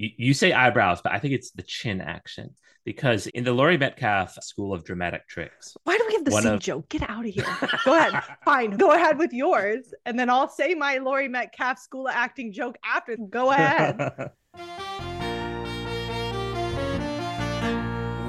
You, you say eyebrows, but I think it's the chin action because in the Laurie Metcalf School of Dramatic Tricks. Why do we have the same of- joke? Get out of here. Go ahead. Fine. Go ahead with yours. And then I'll say my Laurie Metcalf School of Acting joke after. Go ahead.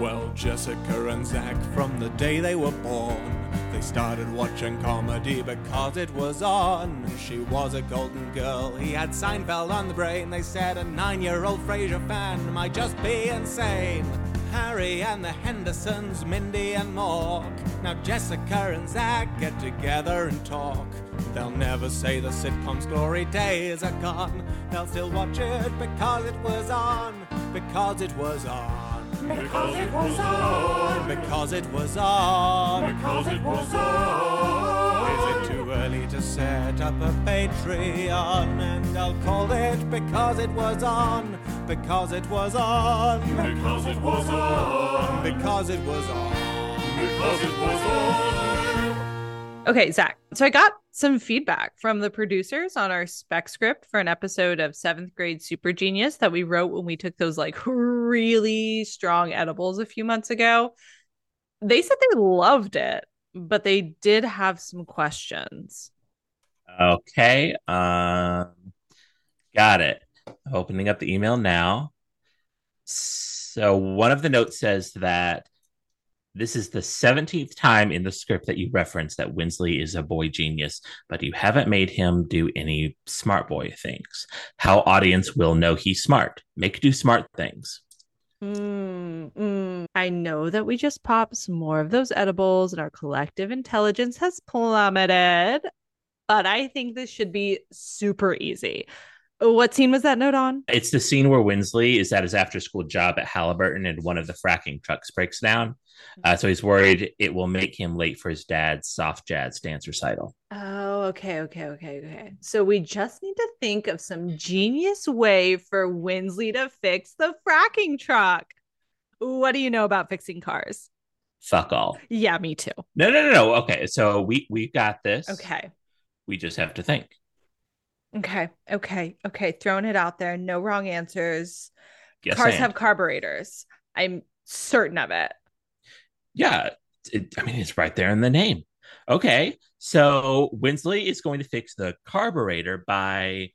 Well, Jessica and Zach, from the day they were born, they started watching comedy because it was on. She was a golden girl, he had Seinfeld on the brain. They said a nine year old Frasier fan might just be insane. Harry and the Hendersons, Mindy and Mork. Now Jessica and Zach get together and talk. They'll never say the sitcom's glory days are gone. They'll still watch it because it was on. Because it was on. Because it was on. Because it was on. Because it was on. Is it too early to set up a Patreon? And I'll call it because it was on. Because it was on. Because it was on. Because it was on. Because it was on. Okay, Zach. So I got some feedback from the producers on our spec script for an episode of seventh grade Super Genius that we wrote when we took those like really strong edibles a few months ago. They said they loved it, but they did have some questions. Okay. Um, got it. Opening up the email now. So one of the notes says that this is the 17th time in the script that you reference that Winsley is a boy genius, but you haven't made him do any smart boy things. How audience will know he's smart. Make do smart things. Mm, mm. I know that we just popped some more of those edibles and our collective intelligence has plummeted, but I think this should be super easy. What scene was that note on? It's the scene where Winsley is at his after school job at Halliburton and one of the fracking trucks breaks down. Uh, so he's worried it will make him late for his dad's soft jazz dance recital. Oh, okay, okay, okay, okay. So we just need to think of some genius way for Winsley to fix the fracking truck. What do you know about fixing cars? Fuck all. Yeah, me too. No, no, no, no. Okay, so we we got this. Okay. We just have to think. Okay. Okay. Okay. Throwing it out there. No wrong answers. Yes, Cars have carburetors. I'm certain of it. Yeah, it, I mean it's right there in the name. Okay, so Winsley is going to fix the carburetor by.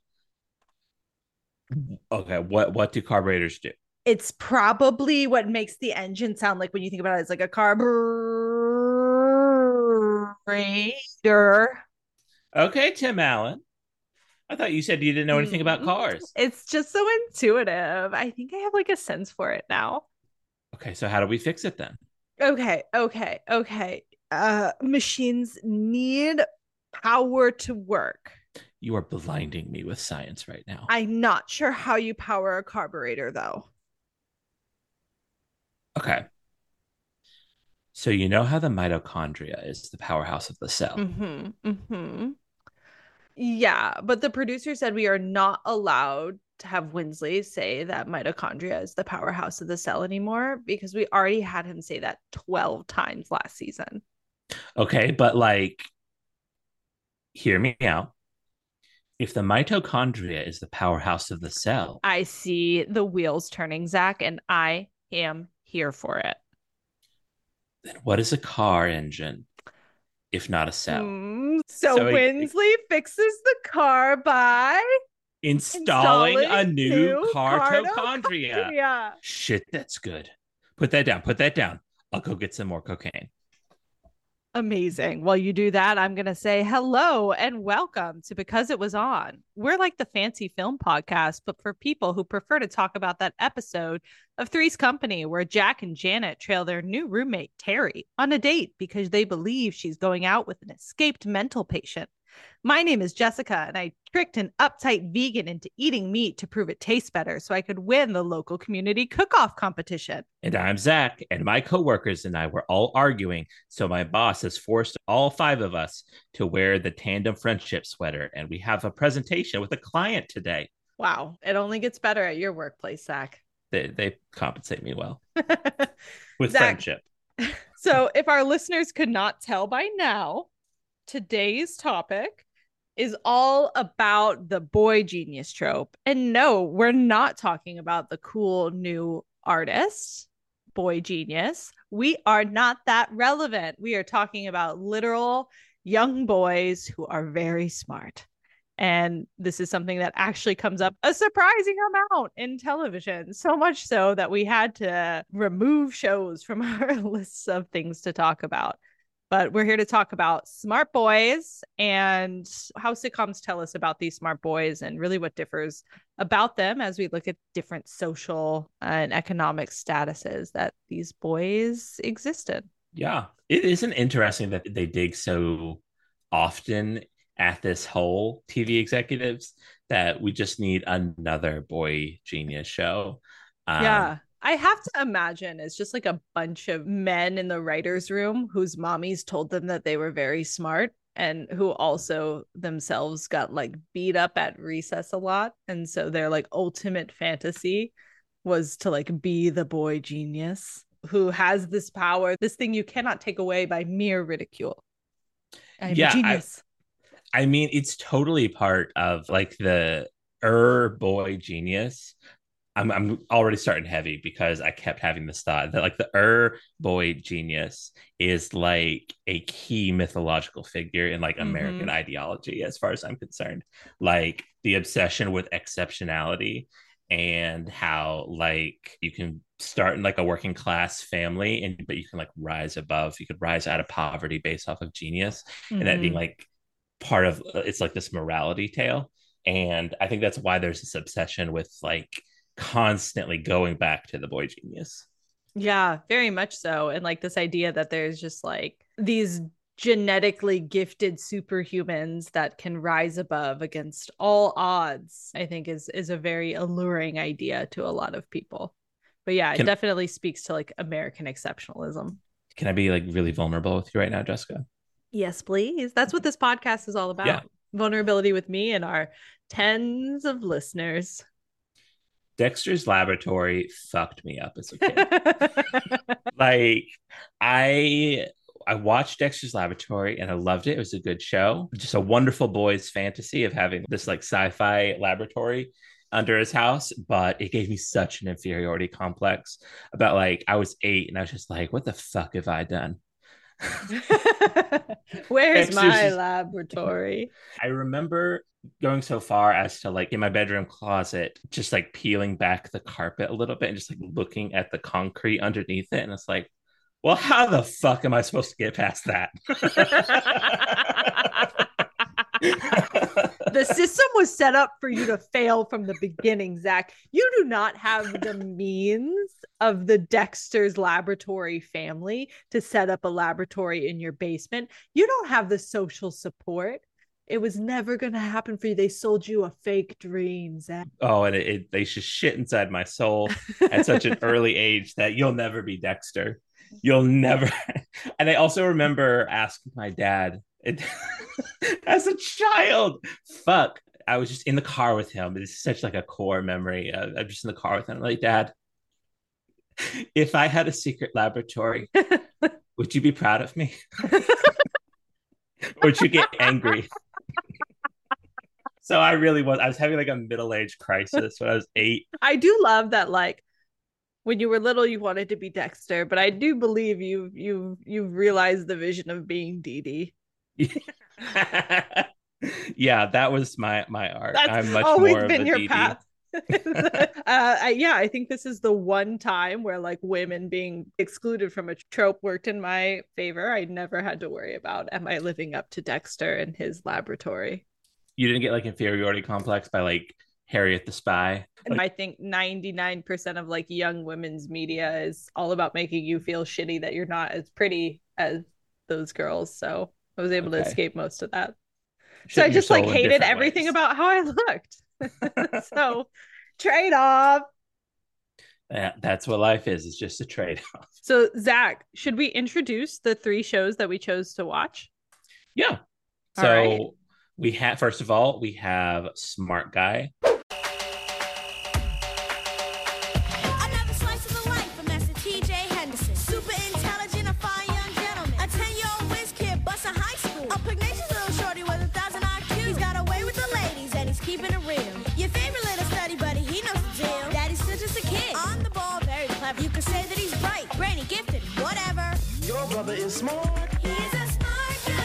Okay, what what do carburetors do? It's probably what makes the engine sound like when you think about it. It's like a carburetor. Okay, Tim Allen. I thought you said you didn't know anything about Mm. cars. It's just so intuitive. I think I have like a sense for it now. Okay, so how do we fix it then? Okay, okay, okay. Uh machines need power to work. You are blinding me with science right now. I'm not sure how you power a carburetor though. Okay. So you know how the mitochondria is the powerhouse of the cell. Mm-hmm. Mm-hmm. Yeah, but the producer said we are not allowed to have Winsley say that mitochondria is the powerhouse of the cell anymore because we already had him say that 12 times last season. Okay, but like, hear me out. If the mitochondria is the powerhouse of the cell, I see the wheels turning, Zach, and I am here for it. then what is a car engine if not a cell? Mm, so, So it- Winsley fixes the car by Installing, a new, cartochondria. cartochondria. Yeah. Shit, that's good. Put that down. Put that down. I'll go get some more cocaine. Amazing. While you do that, I'm going to say hello and welcome to Because It Was On. We're like the fancy film podcast, but for people who prefer to talk about that episode of Three's Company, where Jack and Janet trail their new roommate, Terry, on a date because they believe she's going out with an escaped mental patient. My name is Jessica, and I tricked an uptight vegan into eating meat to prove it tastes better so I could win the local community cook off competition. And I'm Zach, and my coworkers and I were all arguing. So my boss has forced all five of us to wear the tandem friendship sweater, and we have a presentation with a client today. Wow. It only gets better at your workplace, Zach. They they compensate me well with Zach. friendship. so, if our listeners could not tell by now, today's topic is all about the boy genius trope. And no, we're not talking about the cool new artist, boy genius. We are not that relevant. We are talking about literal young boys who are very smart. And this is something that actually comes up a surprising amount in television, so much so that we had to remove shows from our lists of things to talk about. But we're here to talk about smart boys and how sitcoms tell us about these smart boys and really what differs about them as we look at different social and economic statuses that these boys existed. Yeah. It isn't interesting that they dig so often at this whole TV executives that we just need another boy genius show. Um, yeah. I have to imagine it's just like a bunch of men in the writer's room whose mommies told them that they were very smart and who also themselves got like beat up at recess a lot. And so their like ultimate fantasy was to like be the boy genius who has this power, this thing you cannot take away by mere ridicule. I'm yeah, genius. I, I mean, it's totally part of like the er boy genius I'm I'm already starting heavy because I kept having this thought that like the Ur boy genius is like a key mythological figure in like American mm-hmm. ideology as far as I'm concerned. Like the obsession with exceptionality and how like you can start in like a working class family and but you can like rise above you could rise out of poverty based off of genius mm-hmm. and that being mm-hmm. like part of it's like this morality tale and i think that's why there's this obsession with like constantly going back to the boy genius. Yeah, very much so. And like this idea that there's just like these genetically gifted superhumans that can rise above against all odds, I think is is a very alluring idea to a lot of people. But yeah, it definitely speaks to like American exceptionalism. Can I be like really vulnerable with you right now, Jessica? Yes, please. That's what this podcast is all about. Yeah. Vulnerability with me and our tens of listeners. Dexter's Laboratory fucked me up as a kid. like I I watched Dexter's Laboratory and I loved it. It was a good show. Just a wonderful boy's fantasy of having this like sci-fi laboratory under his house, but it gave me such an inferiority complex about like I was 8 and I was just like what the fuck have I done? Where's my laboratory? I remember going so far as to like in my bedroom closet, just like peeling back the carpet a little bit and just like looking at the concrete underneath it. And it's like, well, how the fuck am I supposed to get past that? the system was set up for you to fail from the beginning, Zach. You do not have the means of the Dexter's laboratory family to set up a laboratory in your basement. You don't have the social support. It was never going to happen for you. They sold you a fake dream, Zach. Oh, and it, it, they just shit inside my soul at such an early age that you'll never be Dexter. You'll never. and I also remember asking my dad it, as a child. Fuck. I was just in the car with him. It's such like a core memory. I'm just in the car with him. I'm like, Dad, if I had a secret laboratory, would you be proud of me? would you get angry? so I really was. I was having like a middle age crisis when I was eight. I do love that, like when you were little, you wanted to be Dexter, but I do believe you you you've realized the vision of being Dee Dee. yeah, that was my my art. That's I'm much always more been of your Dee path. uh, I, yeah, I think this is the one time where like women being excluded from a trope worked in my favor. I never had to worry about am I living up to Dexter and his laboratory you didn't get like inferiority complex by like Harriet the Spy. And I think 99% of like young women's media is all about making you feel shitty that you're not as pretty as those girls. So I was able okay. to escape most of that. so I just like hated everything ways. about how I looked. so trade off. Yeah, that's what life is. It's just a trade off. So, Zach, should we introduce the three shows that we chose to watch? Yeah. So, right we have first of all we have smart guy Your brother is smart. He's a smart guy.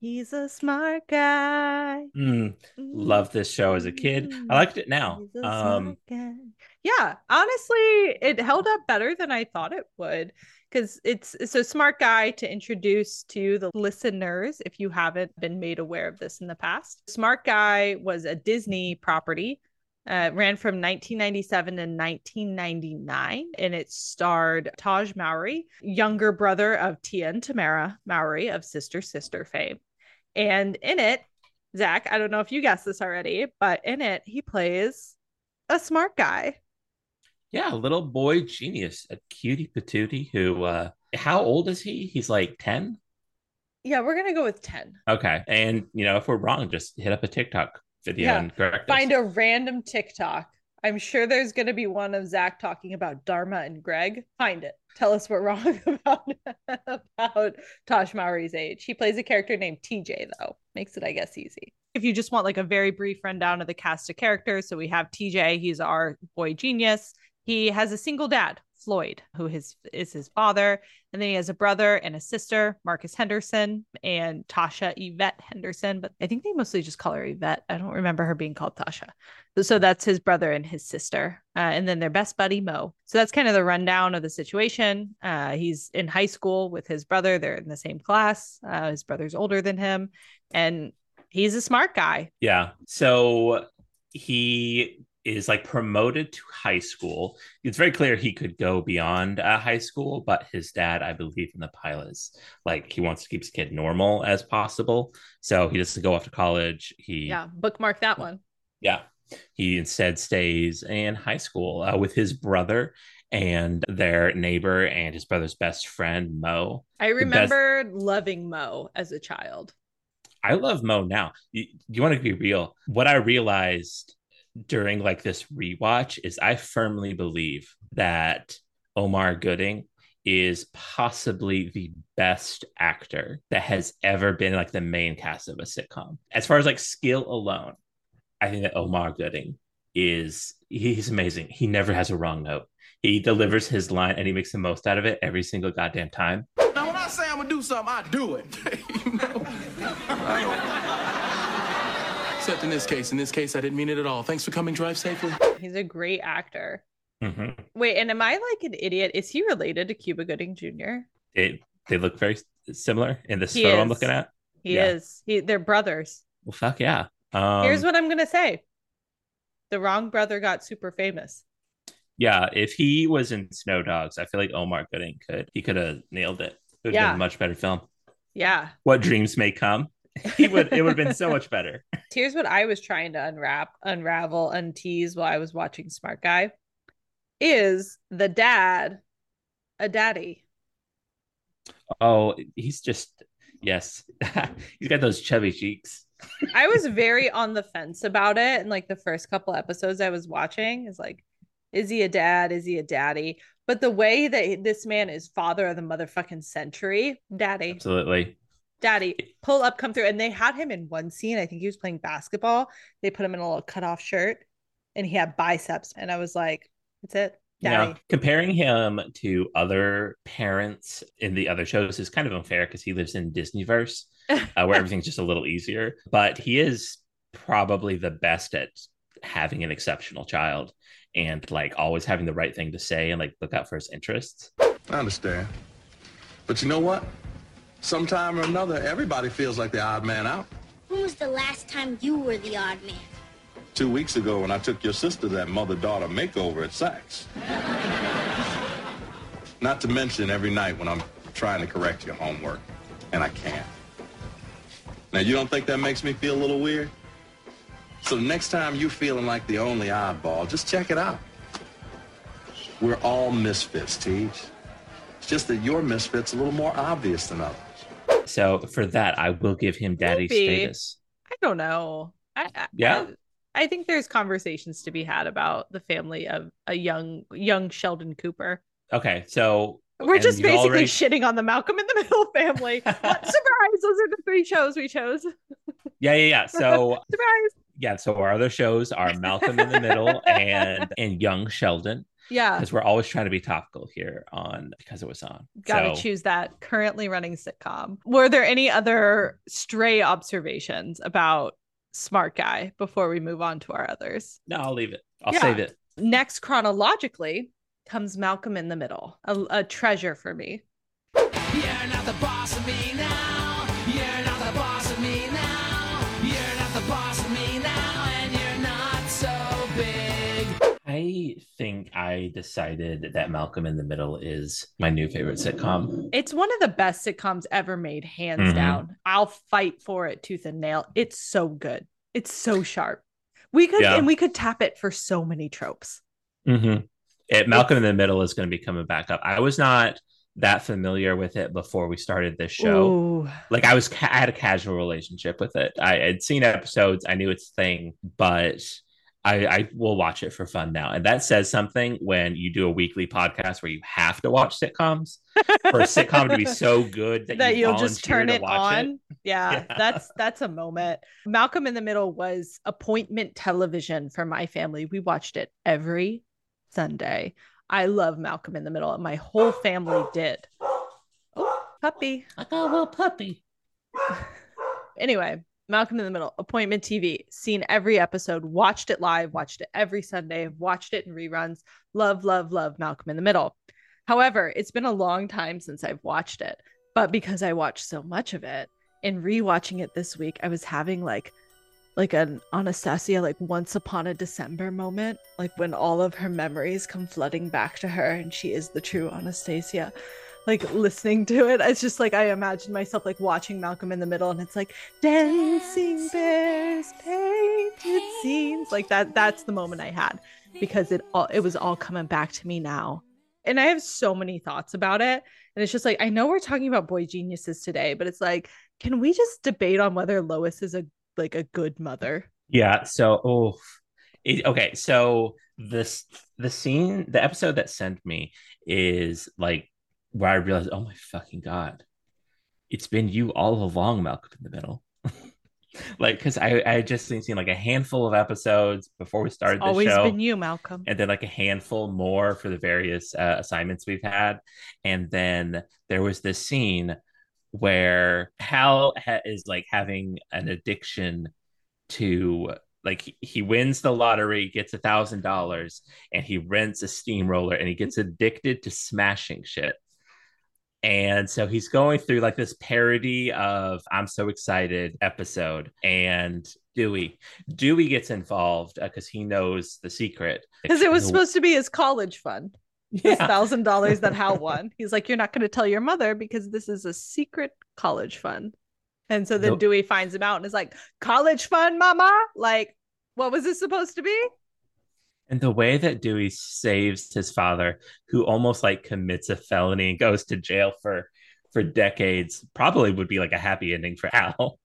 He's a smart guy. Mm, love this show as a kid. I liked it now. He's a Um, smart guy. Yeah, honestly, it held up better than I thought it would because it's it's a smart guy to introduce to the listeners if you haven't been made aware of this in the past. Smart Guy was a Disney property. Uh, ran from 1997 to 1999, and it starred Tahj Mowry, younger brother of Tia and Tamara Mowry of Sister Sister fame. And in it, Zach, I don't know if you guessed this already, but in it, he plays a smart guy. yeah, little boy genius, a cutie patootie who uh how old is he? He's like 10. Yeah, we're gonna go with 10. Okay. And you know, if we're wrong, just hit up a TikTok video Yeah. and correct Find a random TikTok. I'm sure there's gonna be one of Zach talking about Dharma and Greg. Find it. Tell us we're wrong about about Tahj Mowry's age. He plays a character named TJ though. Makes it, I guess, easy. If you just want like a very brief rundown of the cast of characters, so we have TJ. He's our boy genius. He has a single dad, Floyd, who his is his father, and then he has a brother and a sister, Marcus Henderson and Tasha Yvette Henderson. But I think they mostly just call her Yvette. I don't remember her being called Tasha. So that's his brother and his sister, uh, and then their best buddy Mo. So that's kind of the rundown of the situation. Uh, he's in high school with his brother. They're in the same class. Uh, his brother's older than him, and he's a smart guy. Yeah. So he is like promoted to high school. It's very clear he could go beyond uh, high school, but his dad, I believe, in the pilot is like he wants to keep his kid normal as possible. So he doesn't go off to college. He Yeah, bookmark that one. Yeah. He instead stays in high school uh, with his brother and their neighbor and his brother's best friend, Mo. I best- remember loving Mo as a child. I love Mo now. You, you want to be real? What I realized during like this rewatch is I firmly believe that Omar Gooding is possibly the best actor that has ever been like the main cast of a sitcom. As far as like skill alone, I think that Omar Gooding is he's amazing. He never has a wrong note. He delivers his line and he makes the most out of it every single goddamn time. Now, when I say I'm gonna do something, I do it. you know? I don't- Except in this case. In this case, I didn't mean it at all. Thanks for coming. Drive safely. He's a great actor. Mhm. Wait, and am I like an idiot? Is he related to Cuba Gooding Jr.? It, they look very similar in this He photo I'm looking at. He Yeah. is. He they're brothers. Well, fuck yeah. Um, Here's what I'm gonna say. The wrong brother got super famous. yeah, if he was in Snow Dogs, I feel like Omar Gooding could he could have nailed it. It would have Yeah. been a much better film. Yeah. What dreams may come. He would it would have been so much better. Here's what I was trying to unwrap, unravel, untease while I was watching Smart Guy. Is the dad a daddy? Oh, he's just yes. he's got those chubby cheeks. I was very on the fence about it. And like the first couple episodes I was watching is like, is he a dad? Is he a daddy? But the way that this man is father of the motherfucking century, daddy, Absolutely. Daddy, pull up, come through. And they had him in one scene. I think he was playing basketball. They put him in a little cutoff shirt and he had biceps. And I was like, that's it. Daddy. Yeah, comparing him to other parents in the other shows is kind of unfair because he lives in Disneyverse, uh, where everything's just a little easier. But he is probably the best at having an exceptional child and like always having the right thing to say and like look out for his interests. I understand. But you know what? Sometime or another, everybody feels like the odd man out. When was the last time you were the odd man? Two weeks ago, when I took your sister that mother-daughter makeover at Saks. Not to mention every night when I'm trying to correct your homework, and I can't. Now, you don't think that makes me feel a little weird? So next time you're feeling like the only oddball, just check it out. We're all misfits, Teach. It's just that your misfit's a little more obvious than others. So for that, I will give him daddy Maybe. status. I don't know. I, I Yeah. I, I think there's conversations to be had about the family of a young young Sheldon Cooper. Okay, so We're just basically already- shitting on the Malcolm in the Middle family. what surprise! Those are the three shows we chose. yeah, yeah, yeah. So Surprise! yeah, so our other shows are Malcolm in the Middle and and Young Sheldon Yeah. because we're always trying to be topical here on because it was on. Gotta So- choose that currently running sitcom. Were there any other stray observations about Smart Guy before we move on to our others? No, I'll leave it. I'll Yeah. save it. Next, chronologically, comes Malcolm in the Middle, a, a treasure for me. You're not the boss of me now. I think I decided that Malcolm in the Middle is my new favorite sitcom. It's one of the best sitcoms ever made, hands Mhm. down. I'll fight for it tooth and nail. It's so good. It's so sharp. We could Yeah. and we could tap it for so many tropes. Mm-hmm. It, Malcolm in the Middle is going to be coming back up. I was not that familiar with it before we started this show. Ooh. Like I was, I had a casual relationship with it. I had seen episodes, I knew its thing, but I, I will watch it for fun now. And that says something when you do a weekly podcast where you have to watch sitcoms for a sitcom to be so good that, that you you'll just turn it watch on. Yeah, Yeah. that's that's a moment. Malcolm in the Middle was appointment television for my family. We watched it every Sunday. I love Malcolm in the Middle, and my whole family did. Oh, puppy. Like a little puppy. Anyway, Malcolm in the Middle, appointment TV, seen every episode, watched it live, watched it every Sunday, watched it in reruns. Love, love, love Malcolm in the Middle. However, it's been a long time since I've watched it, but because I watched so much of it, in rewatching it this week, I was having like like an Anastasia like once upon a December moment, like when all of her memories come flooding back to her and she is the true Anastasia. Like listening to it, it's just like I imagine myself like watching Malcolm in the Middle, and it's like dancing bears, painted scenes, like that. That's the moment I had because it all it was all coming back to me now, and I have so many thoughts about it. And it's just like I know we're talking about boy geniuses today, but it's like, can we just debate on whether Lois is a like a good mother? Yeah. So, oh, it, okay. So this the scene, the episode that sent me is like where I realized, oh my fucking god, it's been you all along, Malcolm in the Middle. like, because I I just seen, seen like a handful of episodes before we started It's the always show, been you, Malcolm. and then like a handful more for the various uh, assignments we've had, and then there was this scene where Hal ha- is like having an addiction to like he- he wins the lottery, gets a thousand dollars, and he rents a steamroller, and he gets addicted to smashing shit. And so he's going through like this parody of I'm so excited episode, and Dewey Dewey gets involved uh, because he knows the secret Because it was The- supposed to be his college fund. His yeah. thousand dollars that Hal won. He's like, You're not going to tell your mother because this is a secret college fund. And so then The- Dewey finds him out and is like, College fund, mama? Like, what was this supposed to be? And the way that Dewey saves his father, who almost like commits a felony and goes to jail for for decades, probably would be like a happy ending for Hal.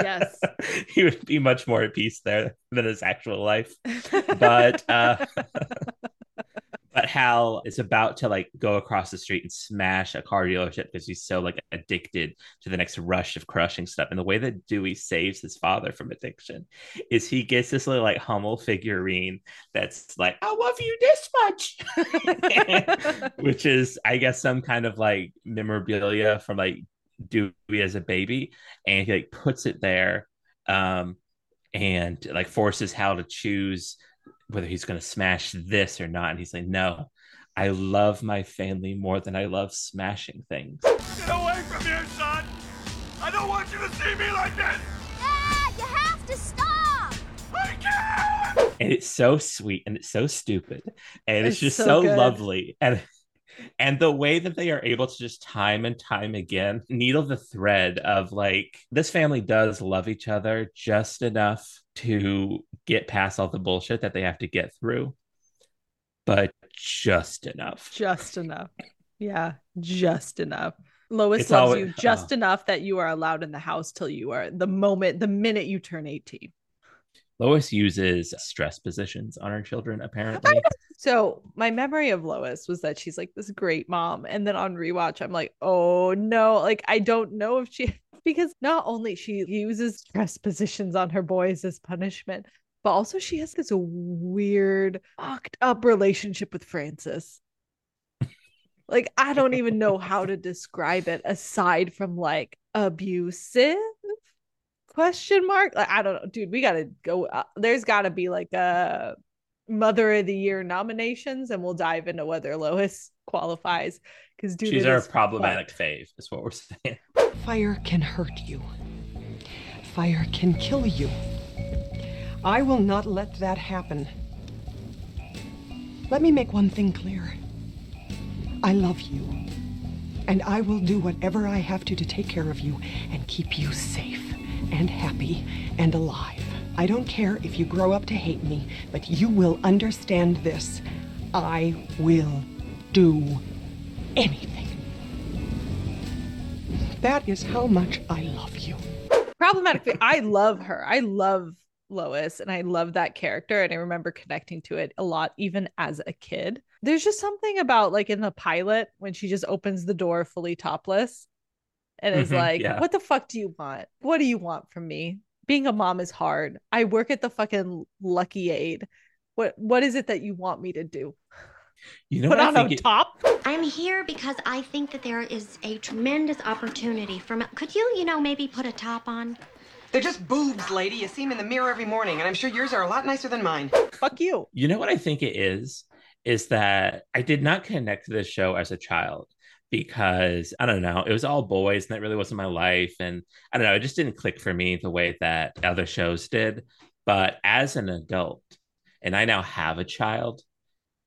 Yes. he would be much more at peace there than his actual life. But uh but Hal is about to like go across the street and smash a car dealership because he's so like addicted to the next rush of crushing stuff. And the way that Dewey saves his father from addiction is he gets this little like Hummel figurine that's like, I love you this much, which is, I guess, some kind of like memorabilia from like Dewey as a baby. And he like puts it there um, and like forces Hal to choose whether he's going to smash this or not. And he's like, no, I love my family more than I love smashing things. Get away from here, son! I don't want you to see me like this! Dad, you have to stop! I can't! and it's so sweet and it's so stupid and it's, It's just so so, lovely and and the way that they are able to just time and time again needle the thread of like this family does love each other just enough to get past all the bullshit that they have to get through but just enough just enough. Yeah, just enough. Lois It's loves always- you uh-huh. just oh. enough that you are allowed in the house till you are the moment, the minute you turn 18. Lois uses stress positions on her children apparently. So my memory of Lois was that she's like this great mom, and then on rewatch, I'm like, oh no, like I don't know if she because not only she uses stress positions on her boys as punishment, but also she has this weird, fucked up relationship with Francis. like, I don't even know how to describe it aside from like abusive question mark. Like, I don't know, dude. We gotta go. Uh, there's gotta be like a mother of the year nominations, and we'll dive into whether Lois qualifies. Because dude, She's it our is problematic fave, is what we're saying. Fire can hurt you. Fire can kill you. I will not let that happen. Let me make one thing clear. I love you. And I will do whatever I have to to take care of you and keep you safe and happy and alive. I don't care if you grow up to hate me, but you will understand this. I will do anything. That is how much I love you. Problematically, I love her. I love Lois, and I love that character, and I remember connecting to it a lot, even as a kid. There's just something about like in the pilot when she just opens the door fully topless and is Mhm, like, yeah. "What the fuck do you want? What do you want from me? Being a mom is hard. I work at the fucking Lucky Aid. What what is it that you want me to do? You know Put what I on think a it- top? I'm here because I think that there is a tremendous opportunity for. Mel- Could you, you know, maybe put a top on? They're just boobs, lady. You see them in the mirror every morning, and I'm sure yours are a lot nicer than mine. Fuck you. You know what I think it is? Is that I did not connect to this show as a child because I don't know, it was all boys and that really wasn't my life. And I don't know, it just didn't click for me the way that other shows did. But as an adult, and I now have a child,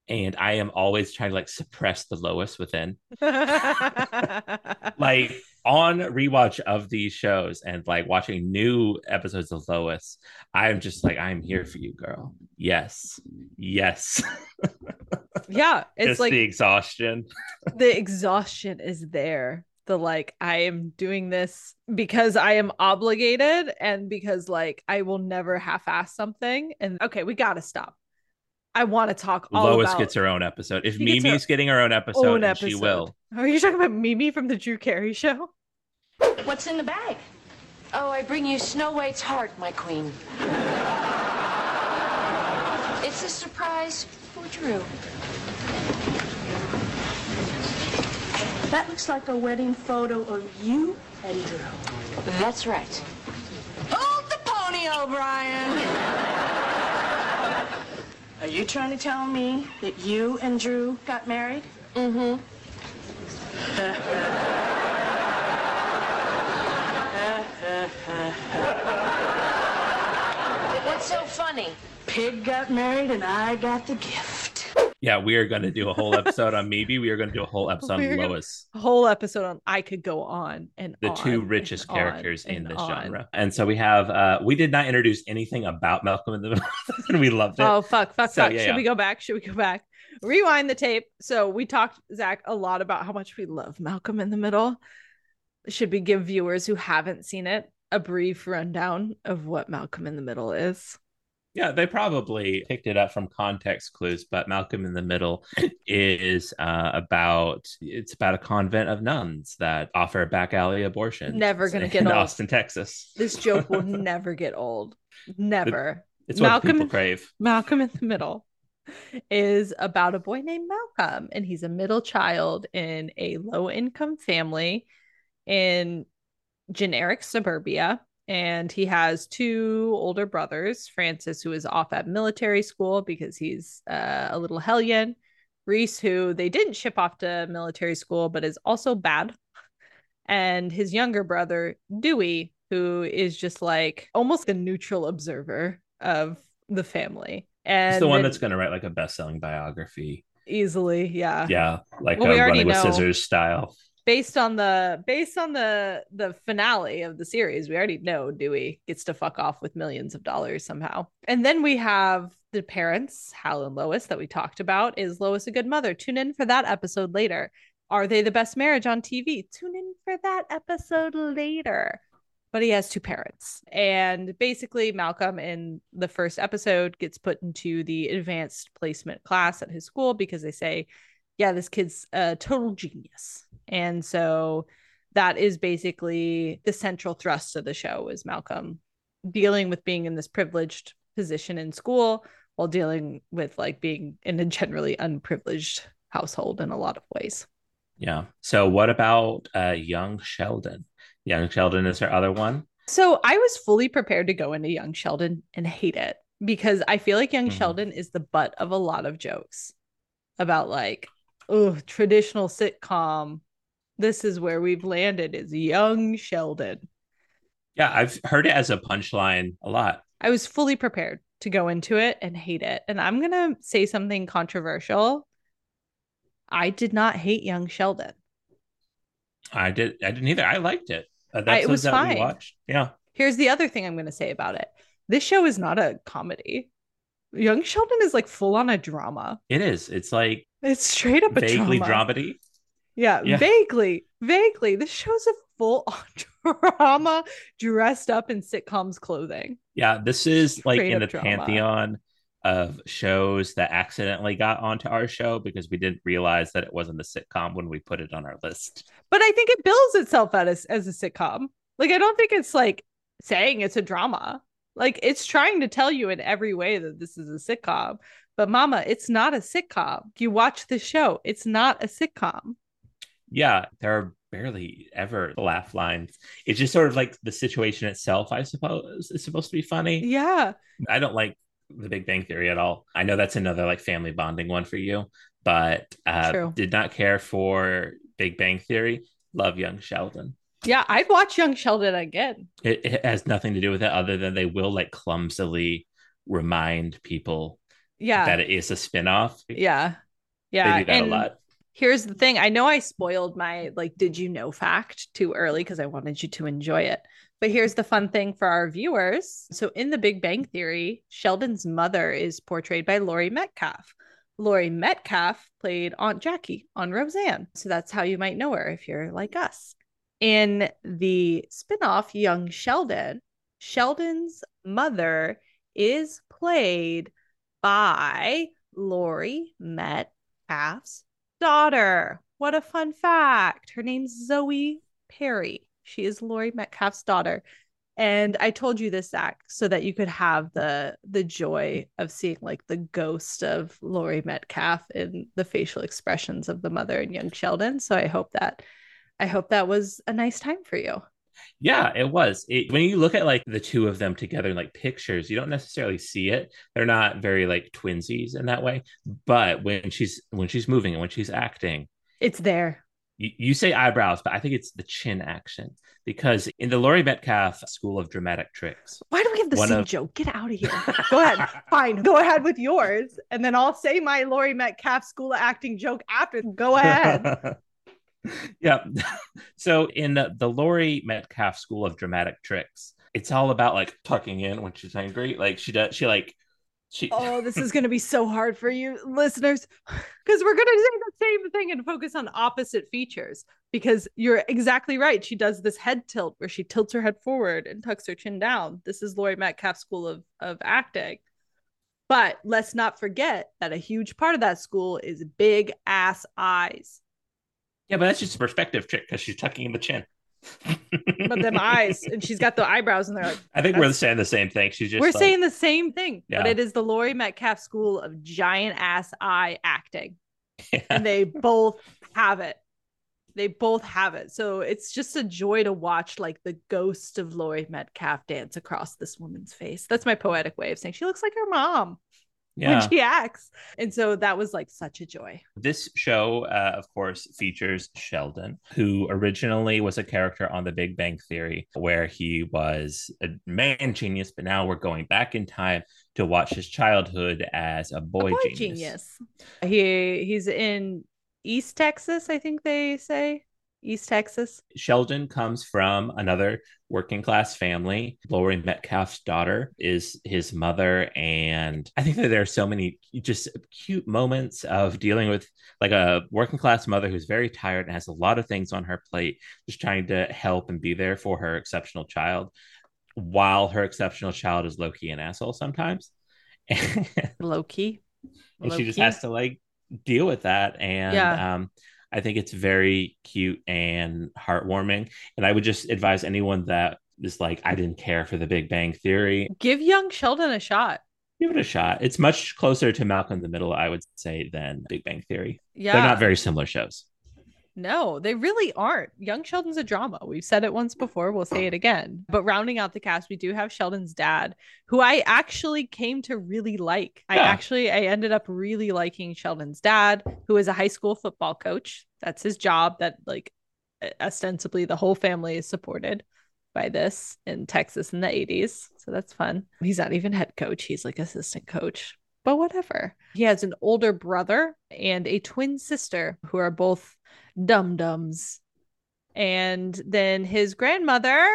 and I am always trying to like suppress the Lois within. like on rewatch of these shows and like watching new episodes of Lois, I'm just like, I'm here for you, girl. Yes. Yes. yeah, it's Just like the exhaustion. the exhaustion is there the like i am doing this because i am obligated and because like i will never half-ass something and okay we gotta stop i want to talk all Lois about gets her own episode. If She gets her Mimi's getting her own episode, own and she will. Are you talking about mimi from the drew carey show What's in the bag? Oh, I bring you Snow White's heart, my queen. It's a surprise for Drew. That looks like a wedding photo of you and Drew. That's right. Hold the pony, O'Brien. Are you trying to tell me that you and Drew got married? Mm-hmm. What's so funny? Pig got married and I got the gift. Yeah, we are going to do a whole episode on maybe We are going to do a whole episode We're on gonna- Lois. a whole episode on i could go on and the on two richest characters in this on. genre. And so we have uh we did not introduce anything about Malcolm in the Middle and we loved it. Oh fuck, fuck, So, fuck. yeah, Should yeah. we go back? Should we go back? Rewind the tape. So we talked, Zach, a lot about how much we love Malcolm in the Middle. Should we give viewers who haven't seen it a brief rundown of what Malcolm in the Middle is? Yeah, they probably picked it up from context clues, but Malcolm in the Middle is uh, about it's about a convent of nuns that offer back alley abortions. Never gonna get in old. Austin, Texas. This joke will never get old. Never. It's what Malcolm- people crave. Malcolm in the Middle is about a boy named Malcolm, and he's a middle child in a low income family in generic suburbia. And he has two older brothers Francis, who is off at military school because he's uh, a little hellion, Reese, who they didn't ship off to military school, but is also bad. And his younger brother, Dewey, who is just like almost a neutral observer of the family. And It's the one that's going to write like a best-selling biography. easily, yeah. Yeah, like Well, uh, a running with know. scissors style. Based on the based on the the finale of the series, we already know Dewey gets to fuck off with millions of dollars somehow. And then we have the parents, Hal and Lois, that we talked about. Is Lois a good mother? Tune in for that episode later. Are they the best marriage on TV? Tune in for that episode later. But he has two parents. And basically, Malcolm in the first episode gets put into the advanced placement class at his school because they say, yeah, this kid's a total genius. And so that is basically the central thrust of the show is Malcolm dealing with being in this privileged position in school while dealing with like being in a generally unprivileged household in a lot of ways. Yeah. So what about uh, young Sheldon? Young Sheldon is her other one. So I was fully prepared to go into Young Sheldon and hate it because I feel like Young Mhm. Sheldon is the butt of a lot of jokes about like, oh, traditional sitcom. This is where we've landed is Young Sheldon. Yeah, I've heard it as a punchline a lot. I was fully prepared to go into it and hate it. And I'm going to say something controversial. I did not hate Young Sheldon. I did. I didn't either. I liked it. Uh, I- it was that we fine. watched. Yeah. Here's the other thing I'm going to say about it this show is not a comedy. Young Sheldon is like full on a drama. It is. It's like It's straight up a vaguely drama. dramedy. Yeah, Yeah. vaguely, vaguely. This show's a full on drama dressed up in sitcoms clothing. Yeah, this is like in the drama. pantheon of shows that accidentally got onto our show because we didn't realize that it wasn't a sitcom when we put it on our list. But I think it bills itself out as, as a sitcom. Like, I don't think it's like saying it's a drama. Like, it's trying to tell you in every way that this is a sitcom. But, mama, it's not a sitcom. You watch the show, it's not a sitcom. Yeah, there are barely ever laugh lines. It's just sort of like the situation itself, I suppose, is supposed to be funny. Yeah. I don't like the Big Bang Theory at all. I know that's another like family bonding one for you, but uh, True. did not care for Big Bang Theory. Love Young Sheldon. Yeah, I'd watch Young Sheldon again. It, it has nothing to do with it other than they will like clumsily remind people Yeah. that it is a spinoff. Yeah. Yeah. They do that and a lot. Here's the thing. I know I spoiled my like did you know fact too early because I wanted you to enjoy it. But here's the fun thing for our viewers. So in the Big Bang Theory, Sheldon's mother is portrayed by Laurie Metcalf. Laurie Metcalf played Aunt Jackie on Roseanne. So that's how you might know her if you're like us. In the spinoff Young Sheldon, Sheldon's mother is played by Laurie Metcalf's daughter. What a fun fact. Her name's Zoe Perry. She is Laurie Metcalf's daughter. And I told you this, Zach, so that you could have the the joy of seeing like the ghost of Laurie Metcalf in the facial expressions of the mother and young Sheldon. So I hope that I hope that was a nice time for you. Yeah, it was. It, when you look at like the two of them together in like pictures, you don't necessarily see it. They're not very like twinsies in that way. But when she's when she's moving and when she's acting, It's there. You, you say eyebrows, but I think it's the chin action because in the Laurie Metcalf School of Dramatic Tricks, Why do we have the same of- joke? Get out of here. Go ahead. Fine. Go ahead with yours. And then I'll say my Laurie Metcalf school of acting joke after. Go ahead. yeah. so in the, the Laurie Metcalf School of Dramatic Tricks, it's all about like tucking in when she's angry. Like she does, she like she. oh, this is going to be so hard for you listeners because we're going to say the same thing and focus on opposite features because you're exactly right. She does this head tilt where she tilts her head forward and tucks her chin down. This is Laurie Metcalf School of, of Acting. But let's not forget that a huge part of that school is big ass eyes. Yeah, but that's just a perspective trick because she's tucking in the chin. But them eyes and she's got the eyebrows and they're like I think we're saying the same thing. She's just we're like- saying the same thing but Yeah. it is the Laurie Metcalf school of giant ass eye acting. And they both have it. They both have it. So it's just a joy to watch like the ghost of Laurie Metcalf dance across this woman's face. That's my poetic way of saying she looks like her mom Yeah. when she acts and so that was like such a joy This show, uh, of course, features Sheldon, who originally was a character on The Big Bang Theory, where he was a man genius, but now we're going back in time to watch his childhood as a boy, boy genius. genius he he's in East Texas I think they say East Texas Sheldon comes from another working class family. Laurie Metcalf's daughter is his mother. And I think that there are so many just cute moments of dealing with like a working class mother who's very tired and has a lot of things on her plate, just trying to help and be there for her exceptional child while her exceptional child is low key an asshole sometimes. low key and she just Low-key. has to like deal with that and Yeah. um I think it's very cute and heartwarming. And I would just advise anyone that is like, I didn't care for the Big Bang Theory, Give young Sheldon a shot. give it a shot. It's much closer to Malcolm in the Middle, I would say, than Big Bang Theory. Yeah. They're not very similar shows. No, they really aren't. Young Sheldon's a drama. We've said it once mm. before. We'll say it again. But rounding out the cast, we do have Sheldon's dad, who I actually came to really like. I actually I ended up really liking Sheldon's dad, who is a high school football coach. That's his job. That like ostensibly the whole family is supported by this in Texas in the 80s. So that's fun. He's not even head coach, he's like assistant coach. But whatever. He has an older brother and a twin sister who are both dum dums. And then his grandmother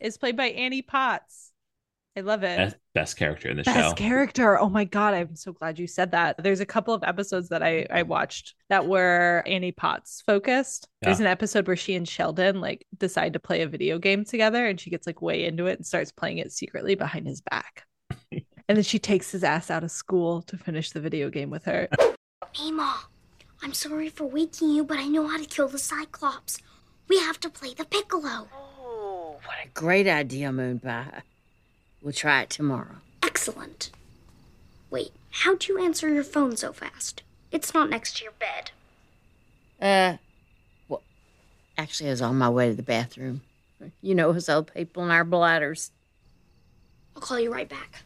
is played by Annie Potts. I love it. Best, best character in the Best show. character. Oh my god, I'm so glad you said that. There's a couple of episodes that I I watched that were Annie Potts focused. There's Yeah. an episode where she and Sheldon like decide to play a video game together and she gets like way into it and starts playing it secretly behind his back. and then she takes his ass out of school to finish the video game with her. I'm sorry for waking you, but I know how to kill the Cyclops. We have to play the Piccolo. Oh, What a great idea, Moonpie. We'll try it tomorrow. Excellent. Wait, how'd you answer your phone so fast? It's not next to your bed. Uh, well, actually, I was on my way to the bathroom. You know, us old people and our bladders. I'll call you right back.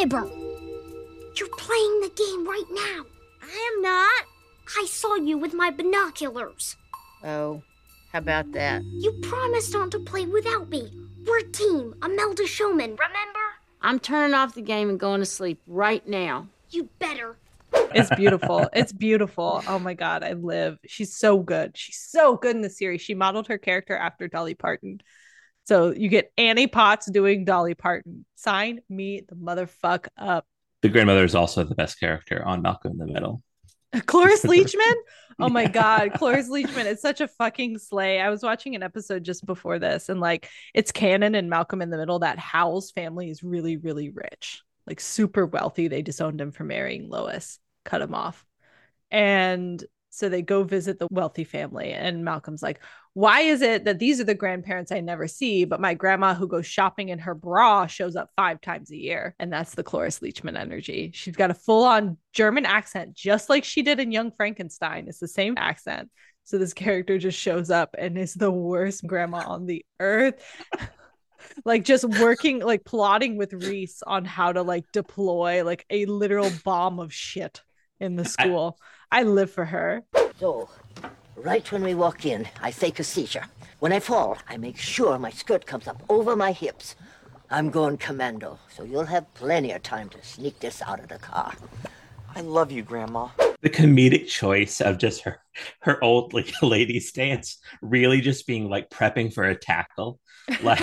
Fibber. You're playing the game right now. I am not. I saw you with my binoculars. Oh, how about that? You promised not to play without me. We're a team, Amelda Showman, remember? I'm turning off the game and going to sleep right now. You better. It's beautiful. it's beautiful. Oh my god, I live. She's so good. She's so good in the series. She modeled her character after Dolly Parton. So you get Annie Potts doing Dolly Parton. Sign me the motherfuck up. The grandmother is also the best character on Malcolm in the Middle. Cloris Leachman. Oh my god, Cloris Leachman is such a fucking slay. I was watching an episode just before this, and like it's canon and Malcolm in the Middle that Hal's family is really, really rich, like super wealthy. They disowned him for marrying Lois, cut him off, and so they go visit the wealthy family, and Malcolm's like, "Why is it that these are the grandparents I never see, but my grandma who goes shopping in her bra shows up five times a year?" And that's the Cloris Leachman energy. She's got a full-on German accent, just like she did in Young Frankenstein. It's the same accent. So this character just shows up and is the worst grandma on the earth. like just working, like plotting with Reese on how to like deploy like a literal bomb of shit in the school. I, live for her. So, right when we walk in, I fake a seizure. When I fall, I make sure my skirt comes up over my hips. I'm going commando, so you'll have plenty of time to sneak this out of the car. I love you, Grandma. The comedic choice of just her her old like lady stance, really just being like prepping for a tackle. Like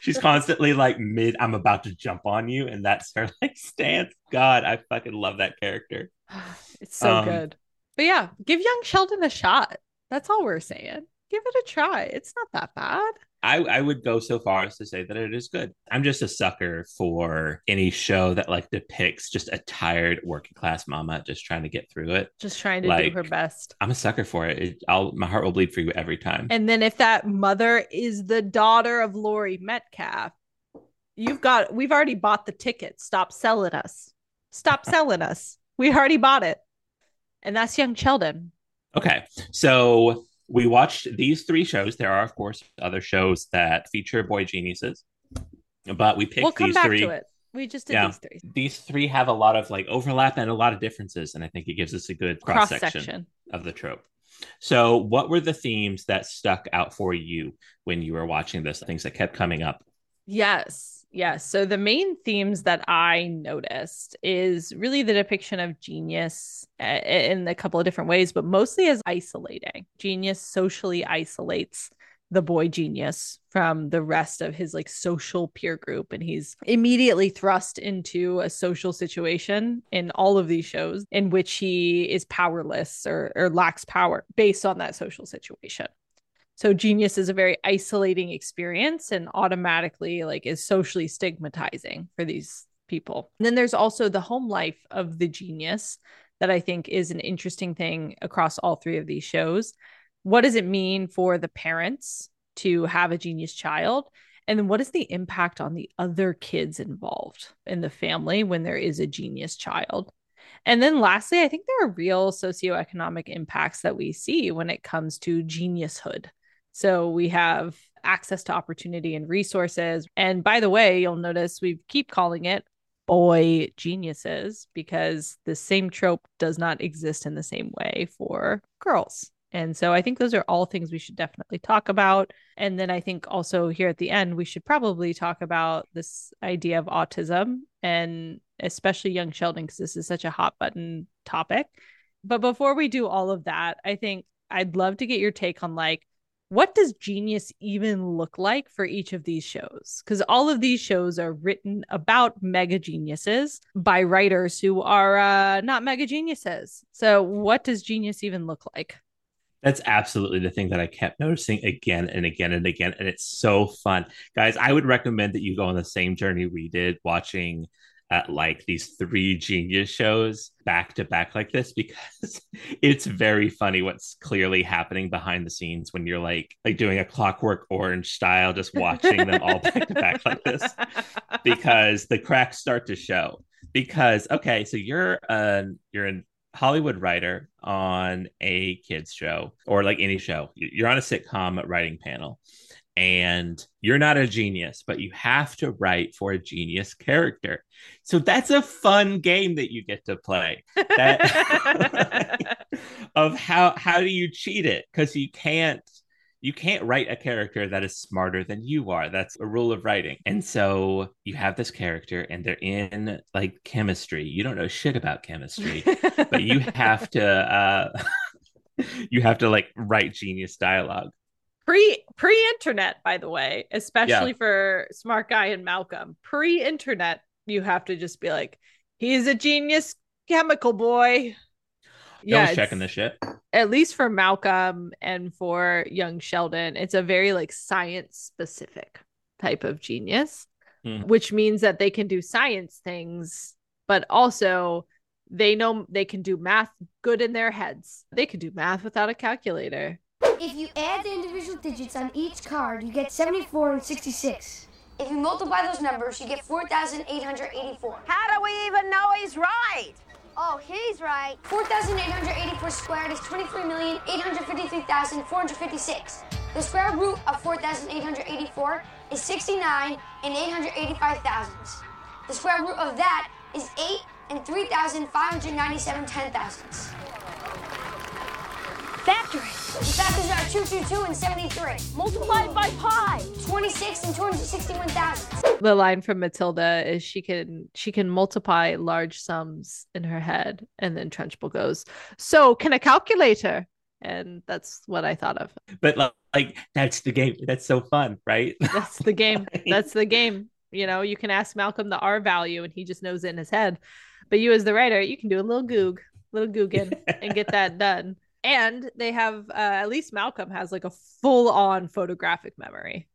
she's constantly like mid, I'm about to jump on you, and that's her like stance. God, I fucking love that character. It's so Um, good. But yeah, give young Sheldon a shot. That's all we're saying. Give it a try. It's not that bad. I, I would go so far as to say that it is good. I'm just a sucker for any show that like depicts just a tired working class mama just trying to get through it. Just trying to Like, do her best. I'm a sucker for it. it. I'll my heart will bleed for you every time. And then if that mother is the daughter of Laurie Metcalf, you've got we've already bought the ticket. Stop selling us. Stop selling us. We already bought it. And that's young Sheldon. Okay. So we watched these three shows. There are, of course, other shows that feature boy geniuses, but we picked we'll come these back three. to it. We just did Yeah. these three. These three have a lot of like overlap and a lot of differences, and I think it gives us a good cross section of the trope. So, what were the themes that stuck out for you when you were watching this? Things that kept coming up. Yes. Yes. So the main themes that I noticed is really the depiction of genius uh, in a couple of different ways, but mostly as isolating. Genius socially isolates the boy genius from the rest of his like social peer group and he's immediately thrust into a social situation in all of these shows in which he is powerless or, or lacks power based on that social situation so genius is a very isolating experience and automatically like is socially stigmatizing for these people. And then there's also the home life of the genius that I think is an interesting thing across all three of these shows. What does it mean for the parents to have a genius child? And then what is the impact on the other kids involved in the family when there is a genius child? And then lastly, I think there are real socioeconomic impacts that we see when it comes to geniushood. So we have access to opportunity and resources. And by the way, you'll notice we keep calling it boy geniuses because the same trope does not exist in the same way for girls. And so I think those are all things we should definitely talk about. And then I think also here at the end, we should probably talk about this idea of autism and especially young Sheldon, because this is such a hot button topic. But before we do all of that, I think I'd love to get your take on like, what does genius even look like for each of these shows? Because all of these shows are written about mega geniuses by writers who are uh, not mega geniuses. So, what does genius even look like? That's absolutely the thing that I kept noticing again and again and again. And it's so fun. Guys, I would recommend that you go on the same journey we did watching at like these three genius shows back to back like this because it's very funny what's clearly happening behind the scenes when you're like like doing a clockwork orange style just watching them all back to back like this because the cracks start to show. Because okay so you're a you're a hollywood writer on a kids show or like any show. You're on a sitcom writing panel and you're not a genius, but you have to write for a genius character. So that's a fun game that you get to play. That, of how how do you cheat it? Because you can't you can't write a character that is smarter than you are. That's a rule of writing. And so you have this character and they're in like chemistry. You don't know shit about chemistry, but you have to uh you have to like write genius dialogue pre pre internet by the way especially Yeah. for smart guy and malcolm pre internet you have to just be like he's a genius chemical boy no one's checking this shit. at least for malcolm and for young sheldon it's a very like science specific type of genius Mhm. which means that they can do science things but also they know they can do math good in their heads they can do math without a calculator If you add the individual digits on each card, you get 74 and 66. If you multiply those numbers, you get 4,884. How do we even know he's right? Oh, he's right. 4,884 squared is 23,853,456. The square root of 4,884 is 69 and 885 thousandths. The square root of that is 8 and 3,597 ten thousandths. Factors. The factors are 222 and 73. Multiplied by pi. 26 and 261 thousandths. the line from Matilda is she can she can multiply large sums in her head and then Trunchbull goes so can a calculator and that's what I thought of But like, like that's the game. That's so fun, right? that's the game that's the game you know you can ask Malcolm the R value and he just knows it in his head but you as the writer you can do a little goog little googin and get that done and they have uh, at least Malcolm has like a full on photographic memory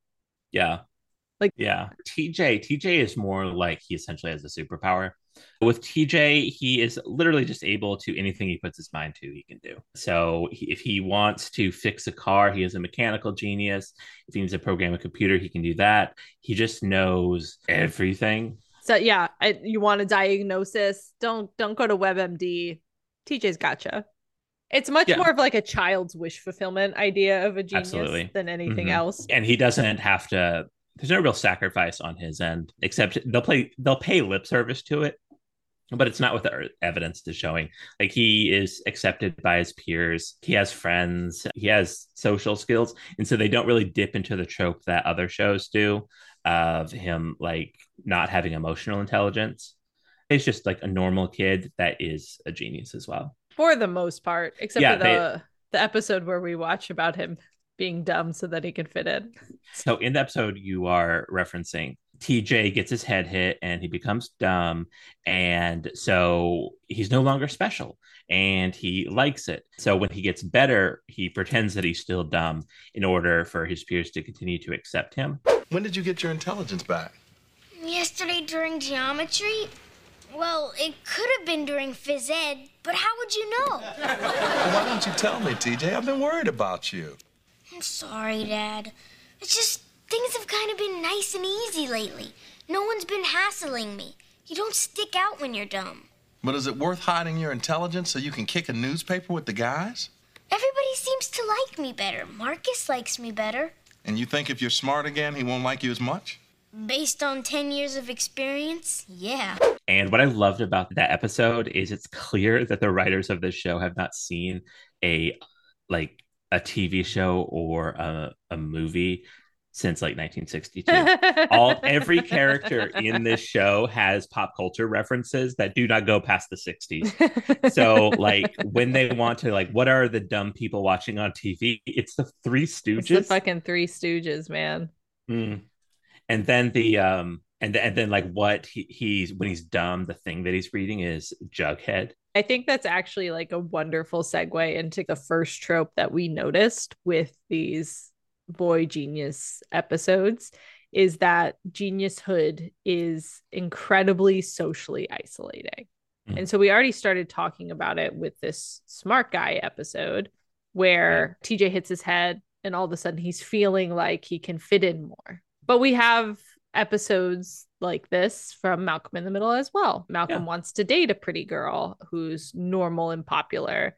Yeah. Like yeah. TJ TJ is more like he essentially has a superpower. With TJ, he is literally just able to anything he puts his mind to, he can do. So he- if he wants to fix a car, he is a mechanical genius. If he needs to program a computer, he can do that. He just knows everything. So yeah, I, you want a diagnosis? Don't don't go to WebMD. TJ's gotcha. It's much Yeah. more of like a child's wish fulfillment idea of a genius Absolutely. than anything Mhm. else. And he doesn't have to there's no real sacrifice on his end, except they'll play they'll pay lip service to it, but it's not what the evidence is showing. Like he is accepted by his peers, he has friends, he has social skills, and so they don't really dip into the trope that other shows do of him like not having emotional intelligence. He's just like a normal kid that is a genius as well. For the most part, except Yeah, for the the episode where we watch about him being dumb so that he can fit in. So in the episode you are referencing, TJ gets his head hit and he becomes dumb. And so he's no longer special and he likes it. So when he gets better, he pretends that he's still dumb in order for his peers to continue to accept him. When did you get your intelligence back? Yesterday during geometry? Well, it could have been during phys ed, but how would you know? Well, why don't you tell me, TJ? I've been worried about you. I'm sorry, Dad. It's just things have kind of been nice and easy lately. No one's been hassling me. You don't stick out when you're dumb. But is it worth hiding your intelligence so you can kick a newspaper with the guys? Everybody seems to like me better. Marcus likes me better. And you think if you're smart again, he won't like you as much? Based on 10 years of experience, yeah. And what I loved about that episode is it's clear that the writers of this show have not seen a like a TV show or a, a movie since like 1962. All every character in this show has pop culture references that do not go past the 60s. So like when they want to like what are the dumb people watching on TV? It's the Three Stooges. It's the fucking Three Stooges, man. Mm. And then the um and and then like what he, he's when he's dumb, the thing that he's reading is Jughead. I think that's actually like a wonderful segue into the first trope that we noticed with these boy genius episodes is that geniushood is incredibly socially isolating. And so we already started talking about it with this smart guy episode where TJ hits his head and all of a sudden he's feeling like he can fit in more. But we have episodes like this from Malcolm in the Middle as well. Malcolm wants to date a pretty girl who's normal and popular.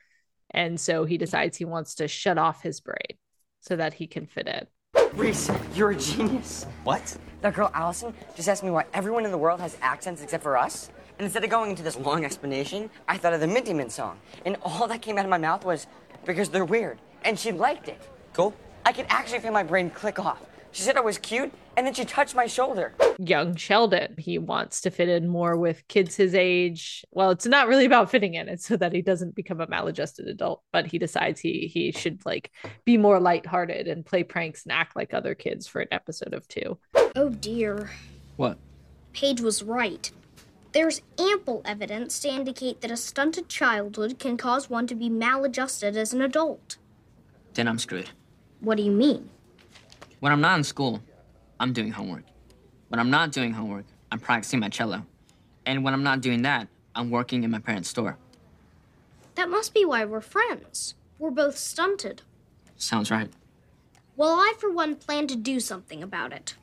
And so he decides he wants to shut off his brain so that he can fit in. Reese, you're a genius. What? That girl Allison just asked me why everyone in the world has accents except for us. And instead of going into this long explanation, I thought of the Minty Mint song. And all that came out of my mouth was because they're weird. And she liked it. Cool. I could actually feel my brain click off. She said I was cute, and then she touched my shoulder. Young Sheldon, he wants to fit in more with kids his age. Well, it's not really about fitting in, it's so that he doesn't become a maladjusted adult, but he decides he he should like be more lighthearted and play pranks and act like other kids for an episode of two. Oh dear. What? Paige was right. There's ample evidence to indicate that a stunted childhood can cause one to be maladjusted as an adult. Then I'm screwed. What do you mean? When I'm not in school, I'm doing homework. When I'm not doing homework, I'm practicing my cello. And when I'm not doing that, I'm working in my parents' store. That must be why we're friends. We're both stunted. Sounds right. Well, I, for one, plan to do something about it.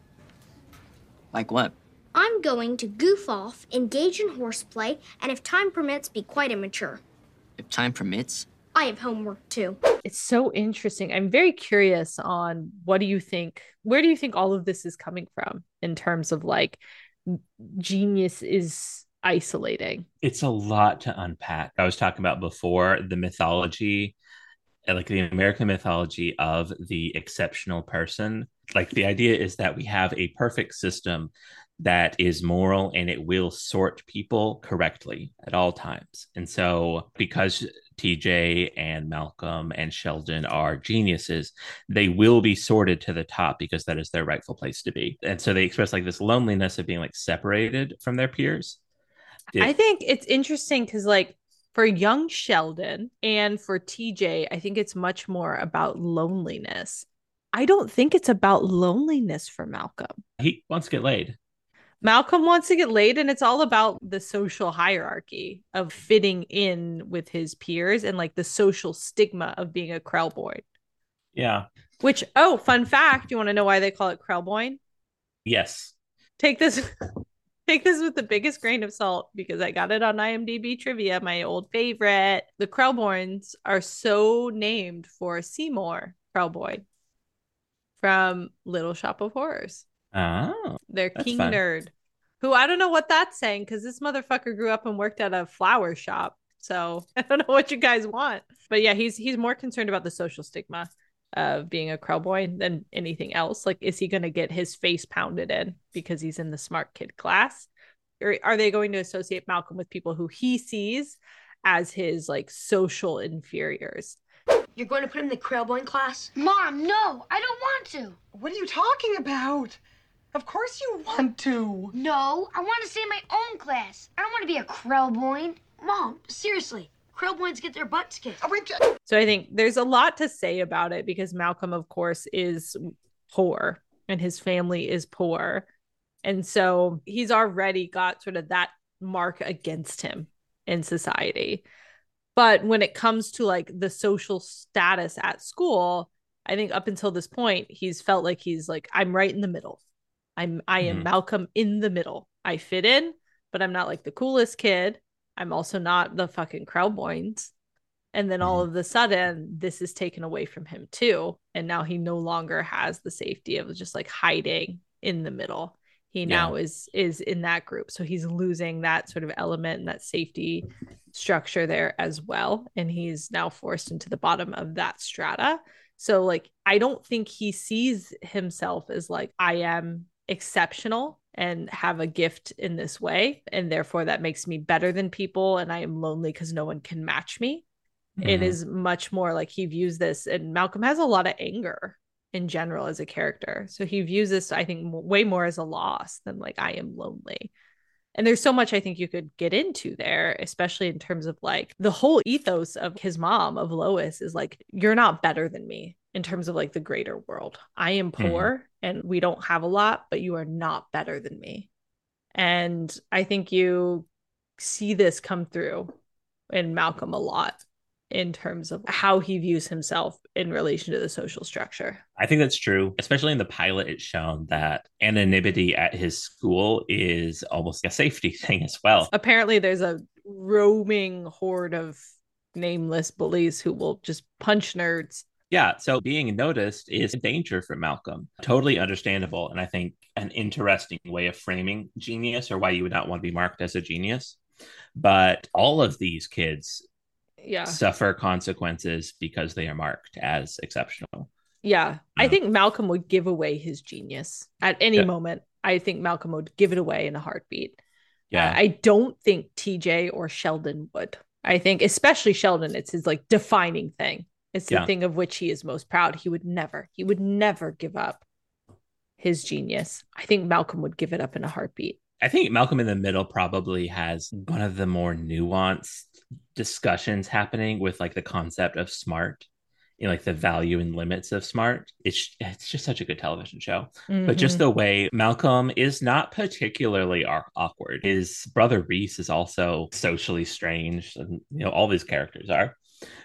Like what? I'm going to goof off, engage in horseplay, and if time permits, be quite immature. If time permits. I have homework too. It's so interesting. I'm very curious on what do you think? Where do you think all of this is coming from in terms of like genius is isolating? It's a lot to unpack. I was talking about before the mythology, uh, like the American mythology of the exceptional person. Like the idea is that we have a perfect system that is moral and it will sort people correctly at all times. And so, because TJ and Malcolm and Sheldon are geniuses, they will be sorted to the top because that is their rightful place to be. And so they express like this loneliness of being like separated from their peers. I think it's interesting because, like, for young Sheldon and for TJ, I think it's much more about loneliness. I don't think it's about loneliness for Malcolm. He wants to get laid. Malcolm wants to get laid, and it's all about the social hierarchy of fitting in with his peers and like the social stigma of being a Krelboyne. Yeah. Which, oh, fun fact, you want to know why they call it Krelboyne? Yes. Take this. Take this with the biggest grain of salt because I got it on IMDb trivia, my old favorite. The Krelboynes are so named for Seymour Krelborn from Little Shop of Horrors. Oh. They're King fun. Nerd, who I don't know what that's saying because this motherfucker grew up and worked at a flower shop. So I don't know what you guys want. But yeah, he's he's more concerned about the social stigma of being a Krelboyne than anything else. Like, is he going to get his face pounded in because he's in the smart kid class? Or are they going to associate Malcolm with people who he sees as his like social inferiors? You're going to put him in the Krelboyne class? Mom, no, I don't want to. What are you talking about? Of course you want to. No, I want to stay in my own class. I don't want to be a Krelboyne. Mom, seriously, Krelboynes get their butts kicked. Oh, so I think there's a lot to say about it because Malcolm, of course, is poor and his family is poor. And so he's already got sort of that mark against him in society. But when it comes to like the social status at school, I think up until this point, he's felt like he's like, I'm right in the middle. I'm I am Mhm. Malcolm in the middle. I fit in, but I'm not like the coolest kid. I'm also not the fucking Krelboynes. And then all of a sudden, this is taken away from him too. And now he no longer has the safety of just like hiding in the middle. He now is is in that group. So he's losing that sort of element and that safety structure there as well. And he's now forced into the bottom of that strata. So like I don't think he sees himself as like I am exceptional and have a gift in this way and therefore that makes me better than people and I am lonely cuz no one can match me. It Mhm. is much more like he views this and Malcolm has a lot of anger in general as a character. So he views this I think way more as a loss than like I am lonely. And there's so much I think you could get into there, especially in terms of like the whole ethos of his mom, of Lois, is like, you're not better than me in terms of like the greater world. I am Mhm. poor and we don't have a lot, but you are not better than me. And I think you see this come through in Malcolm a lot in terms of how he views himself in relation to the social structure. I think that's true. Especially in the pilot, it's shown that anonymity at his school is almost a safety thing as well. apparently there's a roaming horde of nameless bullies who will just punch nerds. Yeah, so being noticed is a danger for Malcolm. Totally understandable. And I think an interesting way of framing genius or why you would not want to be marked as a genius. But all of these kids Yeah. suffer consequences because they are marked as exceptional. Yeah. I think Malcolm would give away his genius at any Yeah. moment. I think Malcolm would give it away in a heartbeat. Yeah. Uh, I don't think TJ or Sheldon would. I think, especially Sheldon, it's his like defining thing. It's the Yeah. thing of which he is most proud. He would never, he would never give up his genius. I think Malcolm would give it up in a heartbeat. I think Malcolm in the Middle probably has one of the more nuanced discussions happening with like the concept of smart, you know, like the value and limits of smart. It's it's just such a good television show. But just Mhm. the way Malcolm is not particularly awkward. His brother Reese is also socially strange, and you know all these characters are.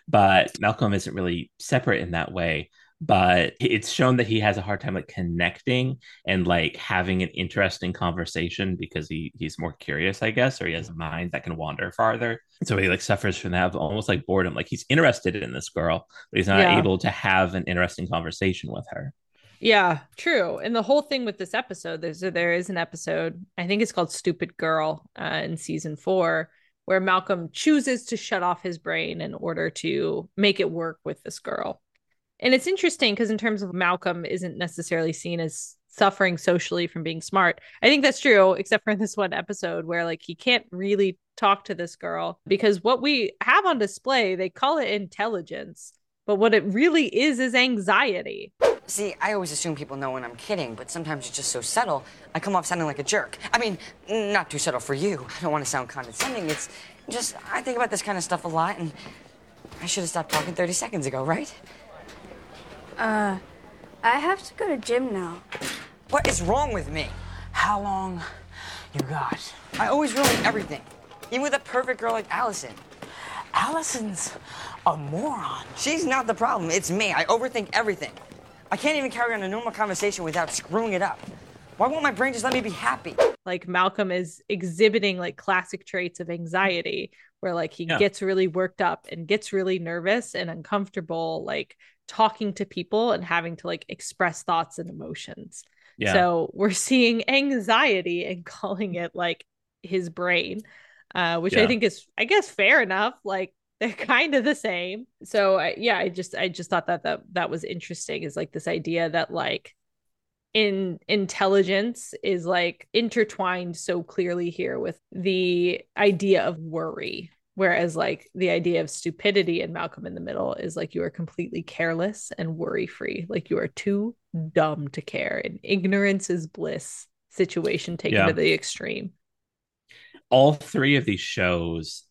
But Malcolm isn't really separate in that way. But it's shown that he has a hard time like connecting and like having an interesting conversation because he he's more curious, I guess, or he has a mind that can wander farther. So he like suffers from that almost like boredom. Like he's interested in this girl, but he's not Yeah. able to have an interesting conversation with her. Yeah, true. And the whole thing with this episode, there's there is an episode, I think it's called Stupid Girl uh, in season four, where Malcolm chooses to shut off his brain in order to make it work with this girl. And it's interesting because in terms of Malcolm isn't necessarily seen as suffering socially from being smart. I think that's true, except for in this one episode where like he can't really talk to this girl because what we have on display, they call it intelligence, but what it really is is anxiety. See, I always assume people know when I'm kidding, but sometimes it's just so subtle, I come off sounding like a jerk. I mean, not too subtle for you. I don't want to sound condescending. It's just, I think about this kind of stuff a lot, and I should have stopped talking 30 seconds ago, right? Uh, I have to go to gym now. What is wrong with me? How long You got? I always ruin everything, even with a perfect girl like Allison. Allison's a moron. She's not the problem. It's me. I overthink everything. I can't even carry on a normal conversation without screwing it up. Why won't my brain just let me be happy? like Malcolm is exhibiting like classic traits of anxiety where like he Yeah. gets really worked up and gets really nervous and uncomfortable like talking to people and having to like express thoughts and emotions. Yeah. So we're seeing anxiety and calling it like his brain uh which I think is I guess fair enough like they're kind of the same. So I, yeah, I just I just thought that that that was interesting is like this idea that like in intelligence is like intertwined so clearly here with the idea of worry whereas like the idea of stupidity in malcolm in the middle is like you are completely careless and worry free like you are too dumb to care and ignorance is bliss situation taken Yeah. to the extreme all three of these shows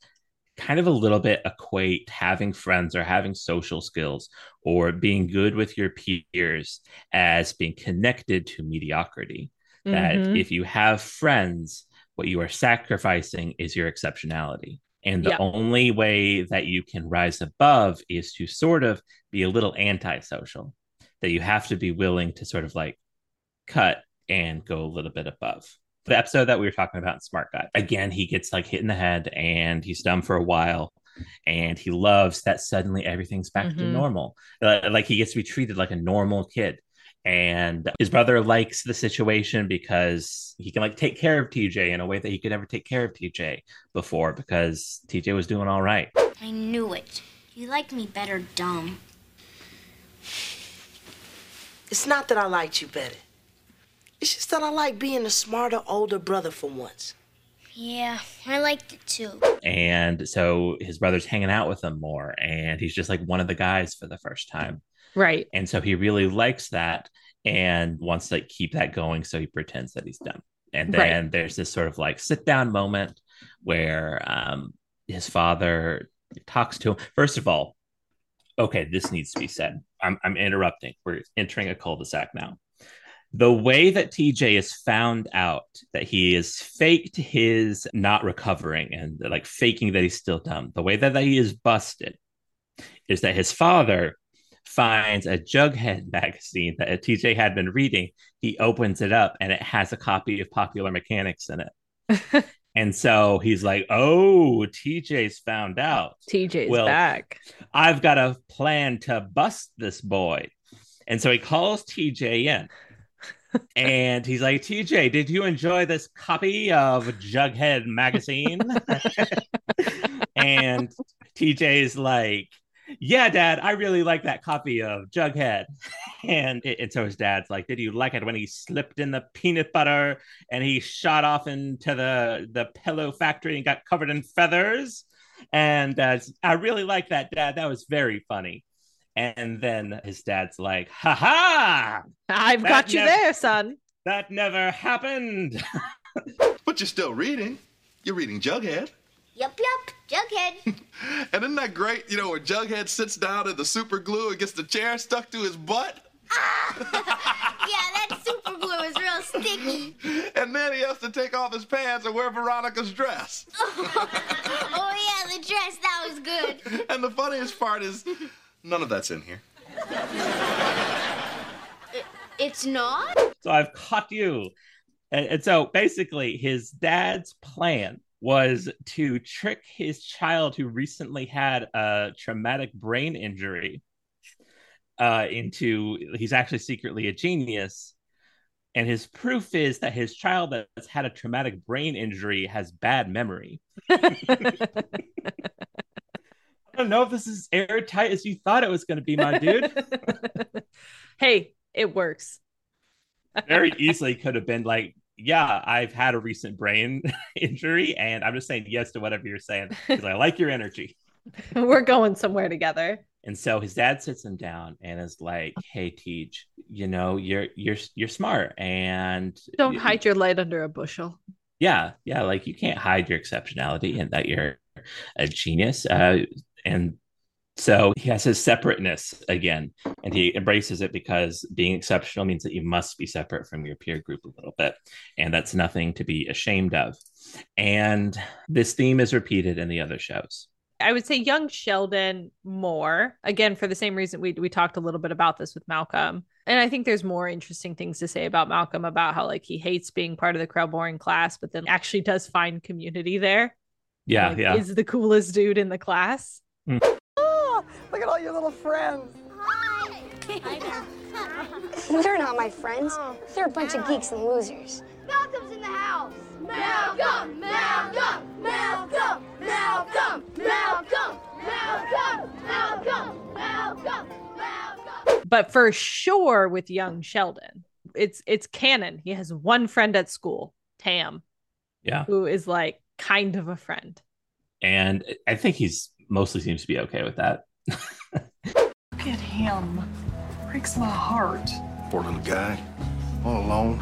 kind of a little bit equate having friends or having social skills or being good with your peers as being connected to mediocrity. that Mhm. if you have friends, what you are sacrificing is your exceptionality. And the Yeah. only way that you can rise above is to sort of be a little antisocial, that you have to be willing to sort of like cut and go a little bit above. The episode that we were talking about in Smart Guy, again, he gets like hit in the head and he's dumb for a while. And he loves that suddenly everything's back to Mhm. normal. Uh, like he gets to be treated like a normal kid. And his brother likes the situation because he can like take care of TJ in a way that he could never take care of TJ before because TJ was doing all right. I knew it. You liked me better dumb. It's not that I liked you better. It's just that I like being a smarter, older brother for once. Yeah, I liked it too. And so his brother's hanging out with him more, and he's just like one of the guys for the first time. Right. And so he really likes that and wants to like, keep that going. So he pretends that he's dumb. And Right. then there's this sort of like sit down moment where um, his father talks to him. First of all, okay, this needs to be said. I'm, I'm interrupting. We're entering a cul de sac now. The way that TJ is found out that he is faked his not recovering and like faking that he's still dumb, the way that, that he is busted is that his father finds a Jughead magazine that TJ had been reading. He opens it up and it has a copy of Popular Mechanics in it. and so he's like, Oh, TJ's found out. TJ's Well, back. I've got a plan to bust this boy. And so he calls TJ in. And he's like, TJ, did you enjoy this copy of Jughead magazine? and TJ is like, Yeah, dad, I really like that copy of Jughead. And, and so his dad's like, Did you like it when he slipped in the peanut butter and he shot off into the, the pillow factory and got covered in feathers? And uh, I really like that, dad. That was very funny. And then his dad's like, Ha ha! I've got you nev- there, son. That never happened. But you're still reading. You're reading Jughead. Yup, yup, Jughead. And isn't that great? You know, where Jughead sits down in the super glue and gets the chair stuck to his butt? Ah! yeah, that super glue is real sticky. And then he has to take off his pants and wear Veronica's dress. oh yeah, the dress that was good. And the funniest part is, none of that's in here. It's not. so I've caught you. And, and so basically, his dad's plan was to trick his child who recently had a traumatic brain injury uh, into he's actually secretly a genius. And his proof is that his child that's had a traumatic brain injury has bad memory. I don't know if this is airtight as you thought it was going to be, my dude. hey, it works. very easily could have been like, yeah, I've had a recent brain injury, and I'm just saying yes to whatever you're saying because I like your energy. We're going somewhere together. And so his dad sits him down and is like, "Hey, Teach, you know you're you're you're smart, and Don't hide your light under a bushel. yeah, yeah, like you can't hide your exceptionality and that you're a genius. Uh, and so he has his separateness again, and he embraces it because being exceptional means that you must be separate from your peer group a little bit, and that's nothing to be ashamed of. And this theme is repeated in the other shows. I would say young Sheldon more. Again, for the same reason we we talked a little bit about this with Malcolm. And I think there's more interesting things to say about Malcolm about how like he hates being part of the Krelboyne class, but then actually does find community there. Yeah, Like, yeah. Is the coolest dude in the class. Oh, look at all your little friends. Hi. They're not my friends. They're a bunch of geeks and losers. Malcolm's in the house. Malcolm, Malcolm, Malcolm, Malcolm, Malcolm, Malcolm, Malcolm, Malcolm, Malcolm. But for sure with young Sheldon, it's it's canon. He has one friend at school, Tam, Yeah, who is like kind of a friend. and I think he's mostly seems to be okay with that. Look at him. Breaks my heart. Poor little guy. All alone.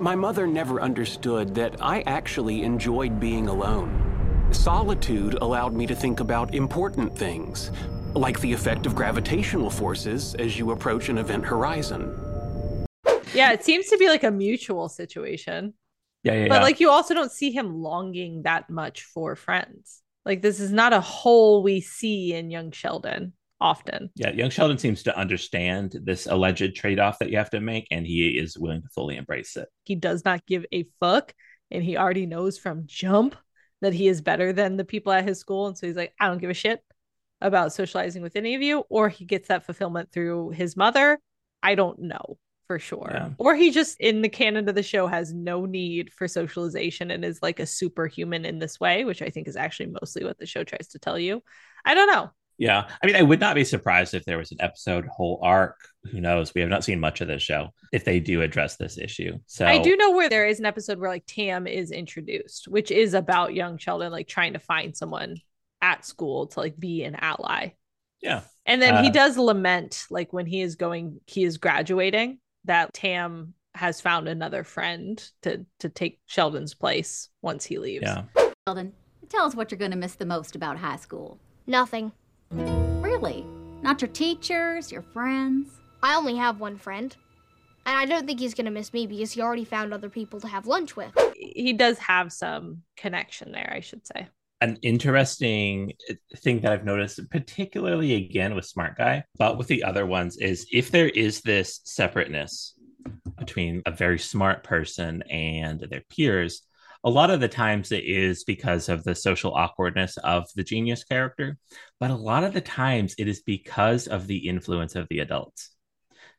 My mother never understood that I actually enjoyed being alone. Solitude allowed me to think about important things, like the effect of gravitational forces as you approach an event horizon. Yeah, it seems to be like a mutual situation. Yeah, yeah, but yeah. like you also don't see him longing that much for friends. Like this is not a hole we see in young Sheldon often. Yeah, young Sheldon seems to understand this alleged trade off that you have to make, and he is willing to fully embrace it. He does not give a fuck, and he already knows from jump that he is better than the people at his school. And so he's like, I don't give a shit about socializing with any of you. Or he gets that fulfillment through his mother. I don't know for sure. Yeah. Or he just in the canon of the show has no need for socialization and is like a superhuman in this way, which I think is actually mostly what the show tries to tell you. I don't know. Yeah. I mean, I would not be surprised if there was an episode, whole arc. Who knows? We have not seen much of this show if they do address this issue. So I do know where there is an episode where like Tam is introduced, which is about young Sheldon like trying to find someone at school to like be an ally. Yeah. And then he Uh, does lament like when he is going he is graduating that Tam has found another friend to to take Sheldon's place once he leaves. Yeah. Sheldon, tell us what you're going to miss the most about high school. Nothing. Really? Not your teachers, your friends? I only have one friend. And I don't think he's going to miss me because he already found other people to have lunch with. He does have some connection there, I should say. An interesting thing that I've noticed, particularly again with Smart Guy, but with the other ones, is if there is this separateness between a very smart person and their peers, a lot of the times it is because of the social awkwardness of the genius character, but a lot of the times it is because of the influence of the adults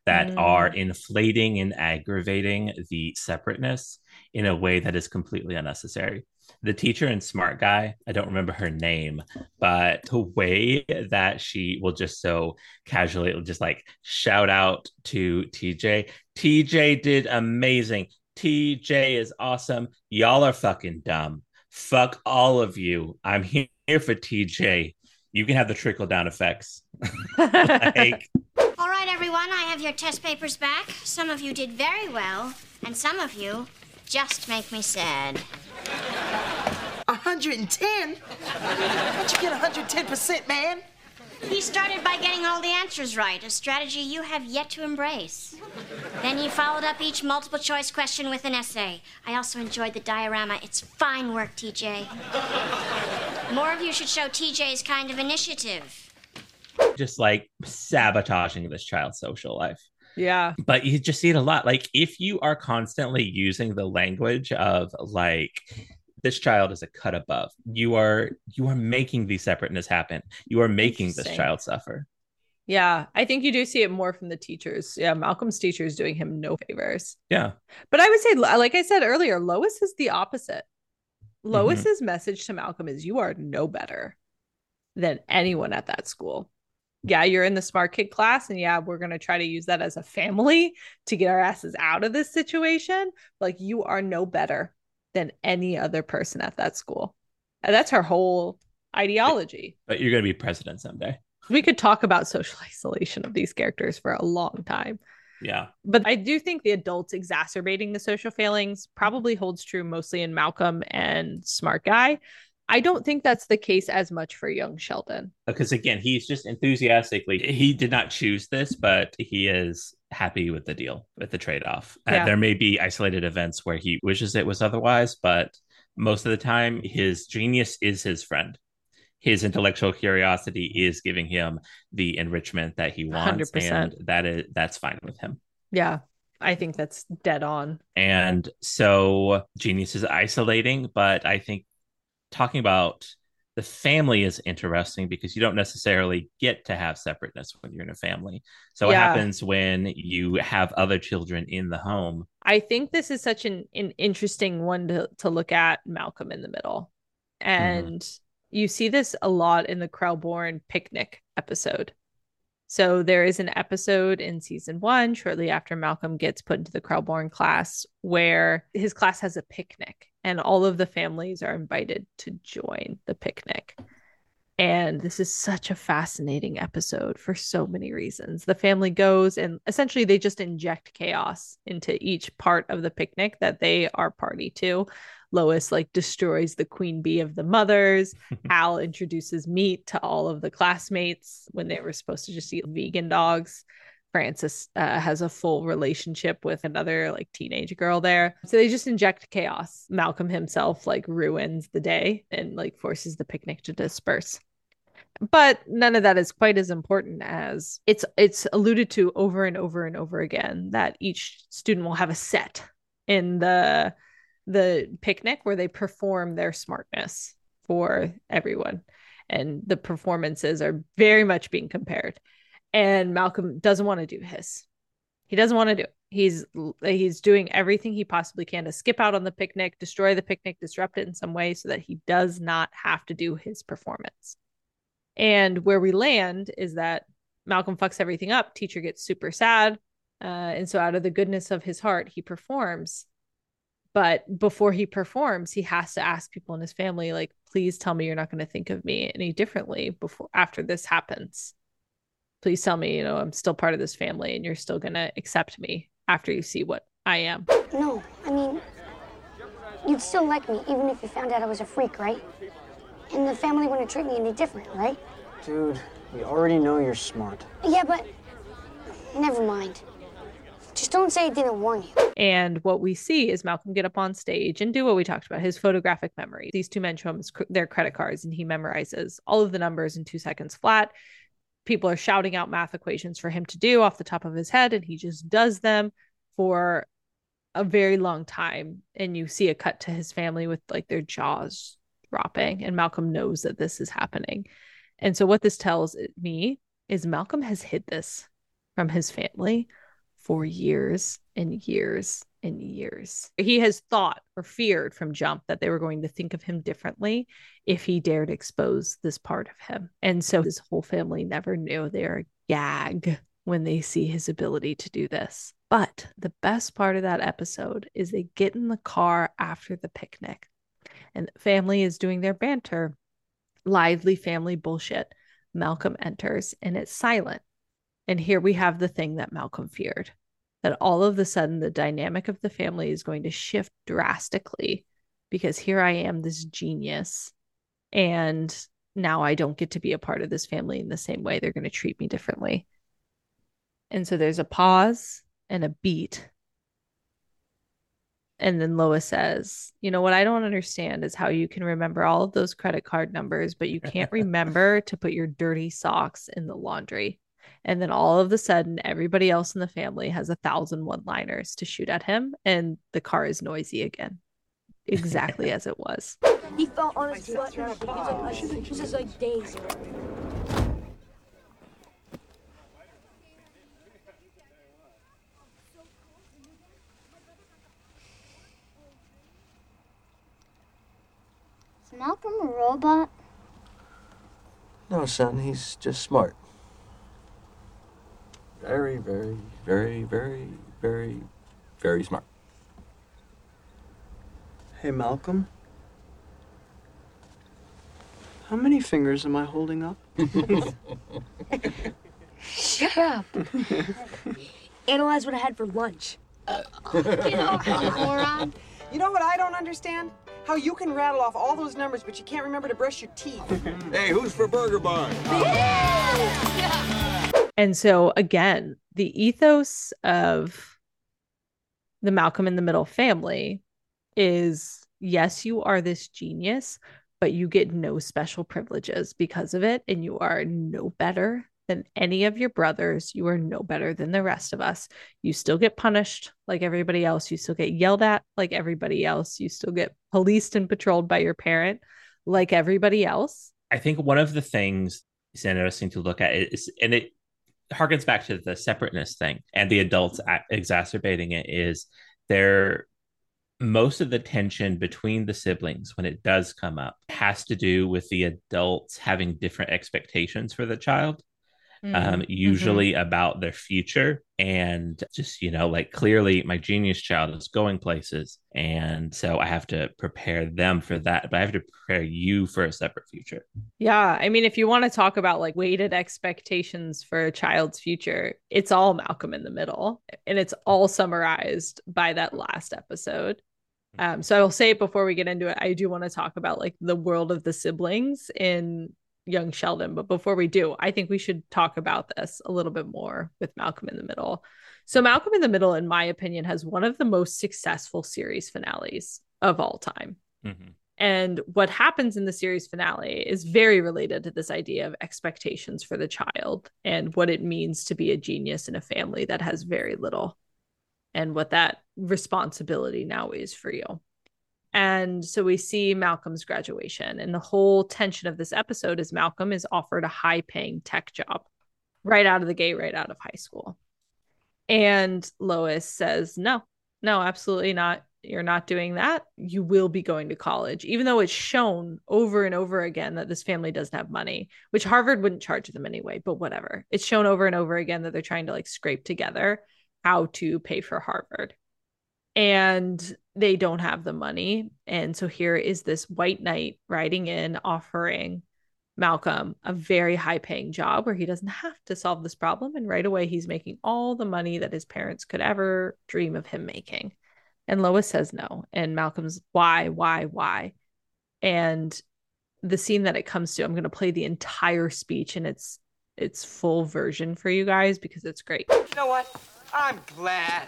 that Mm. are inflating and aggravating the separateness in a way that is completely unnecessary. The teacher and smart guy, I don't remember her name, but the way that she will just so casually just like shout out to TJ, TJ did amazing. TJ is awesome. Y'all are fucking dumb. Fuck all of you. I'm here for TJ. You can have the trickle down effects. like, All right, everyone, I have your test papers back. Some of you did very well, and some of you just make me sad. 110? How'd you get 110%, man? He started by getting all the answers right, a strategy you have yet to embrace. Then he followed up each multiple choice question with an essay. I also enjoyed the diorama. It's fine work, TJ. More of you should show TJ's kind of initiative. just like sabotaging this child's social life. Yeah. But you just see it a lot. Like if you are constantly using the language of like this child is a cut above, you are you are making the separateness happen. You are making this child suffer. Yeah, I think you do see it more from the teachers. Yeah, Malcolm's teacher is doing him no favors. Yeah. But I would say, like I said earlier, Lois is the opposite. Mm-hmm. Lois's message to Malcolm is you are no better than anyone at that school. Yeah, you're in the smart kid class, and yeah, we're going to try to use that as a family to get our asses out of this situation. Like, you are no better than any other person at that school. And that's her whole ideology. But you're gonna be president someday. We could talk about social isolation of these characters for a long time. Yeah. But I do think the adults exacerbating the social failings probably holds true mostly in Malcolm and Smart Guy. I don't think that's the case as much for young Sheldon. Because again, he's just enthusiastically he did not choose this, but he is happy with the deal, with the trade-off. Uh, there may be isolated events where he wishes it was otherwise, but most of the time his genius is his friend. His intellectual curiosity is giving him the enrichment that he wants, 100%. and that is that's fine with him. Yeah, I think that's dead on. And so genius is isolating, but I think talking about the family is interesting because you don't necessarily get to have separateness when you're in a family. So what Yeah. happens when you have other children in the home? I think this is such an, an interesting one to, to look at Malcolm in the middle. Mm-hmm. And you see this a lot in the Krellborn picnic episode. So there is an episode in season one, shortly after Malcolm gets put into the Krellborn class, where his class has a picnic and all of the families are invited to join the picnic. And this is such a fascinating episode for so many reasons. The family goes and essentially they just inject chaos into each part of the picnic that they are party to. Lois like destroys the queen bee of the mothers. Hal introduces meat to all of the classmates when they were supposed to just eat vegan dogs. Francis uh, has a full relationship with another like teenage girl there. So they just inject chaos. Malcolm himself like ruins the day and like forces the picnic to disperse. But none of that is quite as important as it's it's alluded to over and over and over again that each student will have a set in the the picnic where they perform their smartness for everyone and the performances are very much being compared and Malcolm doesn't want to do his. He doesn't want to do it. He's he's doing everything he possibly can to skip out on the picnic, destroy the picnic, disrupt it in some way so that he does not have to do his performance. And where we land is that Malcolm fucks everything up. Teacher gets super sad. Uh, and so, out of the goodness of his heart, he performs. But before he performs, he has to ask people in his family, like, please tell me you're not going to think of me any differently before after this happens please tell me, you know, I'm still part of this family and you're still going to accept me after you see what I am. No, I mean, you'd still like me even if you found out I was a freak, right? And the family wouldn't treat me any different, right? Dude, we already know you're smart. Yeah, but never mind. Just don't say I didn't warn you. And what we see is Malcolm get up on stage and do what we talked about his photographic memory. These two men show him their credit cards and he memorizes all of the numbers in two seconds flat people are shouting out math equations for him to do off the top of his head and he just does them for a very long time and you see a cut to his family with like their jaws dropping and Malcolm knows that this is happening. And so what this tells me is Malcolm has hid this from his family for years and years and years. He has thought or feared from jump that they were going to think of him differently if he dared expose this part of him. And so his whole family never knew. They're gag when they see his ability to do this. But the best part of that episode is they get in the car after the picnic and the family is doing their banter, lively family bullshit. Malcolm enters and it's silent. And here we have the thing that Malcolm feared that all of a sudden the dynamic of the family is going to shift drastically because here I am, this genius, and now I don't get to be a part of this family in the same way. They're going to treat me differently. And so there's a pause and a beat. And then Lois says, You know, what I don't understand is how you can remember all of those credit card numbers, but you can't remember to put your dirty socks in the laundry. And then all of a sudden, everybody else in the family has a thousand one liners to shoot at him, and the car is noisy again, exactly as it was. He fell on his butt. He was like, this is like days. Is Malcolm a robot? No, son, he's just smart. Very, very, very, very, very, very smart. Hey, Malcolm. How many fingers am I holding up? Shut up. Analyze what I had for lunch. Uh, moron. You know what I don't understand? How you can rattle off all those numbers, but you can't remember to brush your teeth. hey, who's for Burger Barn? And so, again, the ethos of the Malcolm in the Middle family is yes, you are this genius, but you get no special privileges because of it. And you are no better than any of your brothers. You are no better than the rest of us. You still get punished like everybody else. You still get yelled at like everybody else. You still get policed and patrolled by your parent like everybody else. I think one of the things is interesting to look at is, and it harkens back to the separateness thing and the adults exacerbating it is there most of the tension between the siblings when it does come up has to do with the adults having different expectations for the child mm-hmm. um, usually mm-hmm. about their future and just you know like clearly my genius child is going places and so i have to prepare them for that but i have to prepare you for a separate future yeah i mean if you want to talk about like weighted expectations for a child's future it's all malcolm in the middle and it's all summarized by that last episode um, so I'll say it before we get into it. I do want to talk about like the world of the siblings in young Sheldon. But before we do, I think we should talk about this a little bit more with Malcolm in the Middle. So, Malcolm in the Middle, in my opinion, has one of the most successful series finales of all time. Mm-hmm. And what happens in the series finale is very related to this idea of expectations for the child and what it means to be a genius in a family that has very little and what that responsibility now is for you. And so we see Malcolm's graduation, and the whole tension of this episode is Malcolm is offered a high paying tech job right out of the gate, right out of high school. And Lois says, No, no, absolutely not you're not doing that, you will be going to college, even though it's shown over and over again that this family doesn't have money, which Harvard wouldn't charge them anyway, but whatever. It's shown over and over again that they're trying to like scrape together how to pay for Harvard. And they don't have the money. And so here is this white knight riding in, offering Malcolm a very high paying job where he doesn't have to solve this problem. And right away, he's making all the money that his parents could ever dream of him making. And Lois says no. And Malcolm's why, why, why? And the scene that it comes to, I'm going to play the entire speech and its its full version for you guys because it's great. You know what? I'm glad.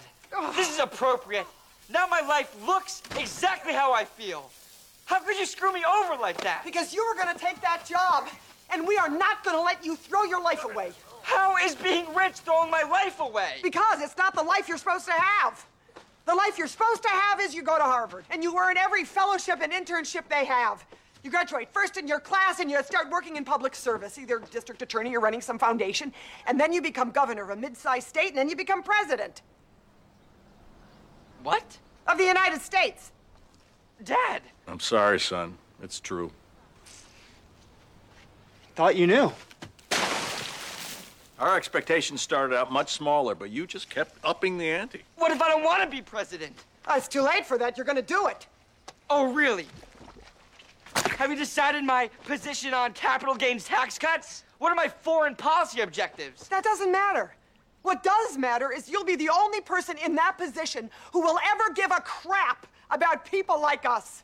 This is appropriate. Now my life looks exactly how I feel. How could you screw me over like that? Because you were going to take that job, and we are not going to let you throw your life away. How is being rich throwing my life away? Because it's not the life you're supposed to have. The life you're supposed to have is you go to Harvard and you earn every fellowship and internship they have. You graduate first in your class and you start working in public service, either district attorney or running some foundation, and then you become governor of a mid-sized state and then you become president. What? Of the United States. Dad! I'm sorry, son. It's true. Thought you knew. Our expectations started out much smaller, but you just kept upping the ante. What if I don't want to be president? Oh, it's too late for that. You're going to do it. Oh, really? Have you decided my position on capital gains tax cuts? What are my foreign policy objectives? That doesn't matter. What does matter is you'll be the only person in that position who will ever give a crap about people like us.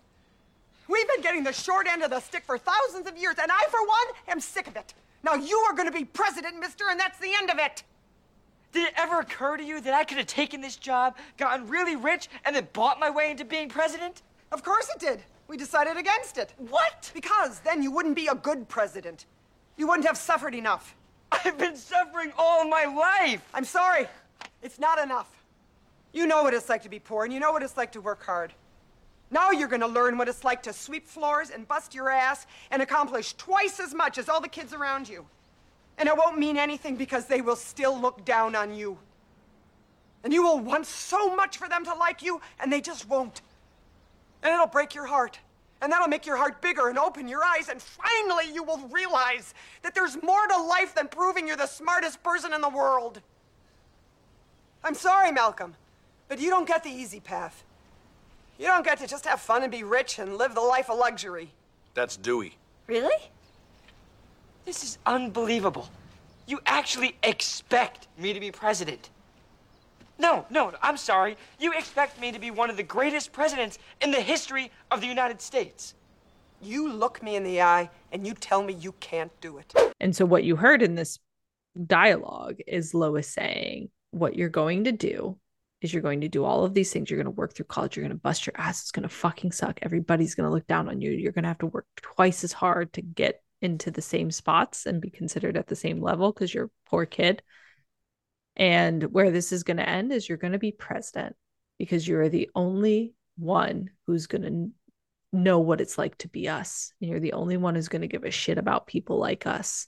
We've been getting the short end of the stick for thousands of years, and I, for one, am sick of it. Now you are going to be president, mister, and that's the end of it. Did it ever occur to you that I could have taken this job, gotten really rich, and then bought my way into being president? Of course it did. We decided against it. What? Because then you wouldn't be a good president. You wouldn't have suffered enough. I've been suffering all my life. I'm sorry. It's not enough. You know what it's like to be poor, and you know what it's like to work hard. Now you're going to learn what it's like to sweep floors and bust your ass and accomplish twice as much as all the kids around you. And it won't mean anything because they will still look down on you. And you will want so much for them to like you, and they just won't. And it'll break your heart. And that'll make your heart bigger and open your eyes, and finally you will realize that there's more to life than proving you're the smartest person in the world. I'm sorry, Malcolm, but you don't get the easy path. You don't get to just have fun and be rich and live the life of luxury. That's Dewey. Really? This is unbelievable. You actually expect me to be president. No, no, I'm sorry. You expect me to be one of the greatest presidents in the history of the United States. You look me in the eye and you tell me you can't do it. And so, what you heard in this dialogue is Lois saying, What you're going to do is you're going to do all of these things. You're going to work through college. You're going to bust your ass. It's going to fucking suck. Everybody's going to look down on you. You're going to have to work twice as hard to get into the same spots and be considered at the same level because you're a poor kid. And where this is going to end is you're going to be president because you're the only one who's going to know what it's like to be us. And you're the only one who's going to give a shit about people like us.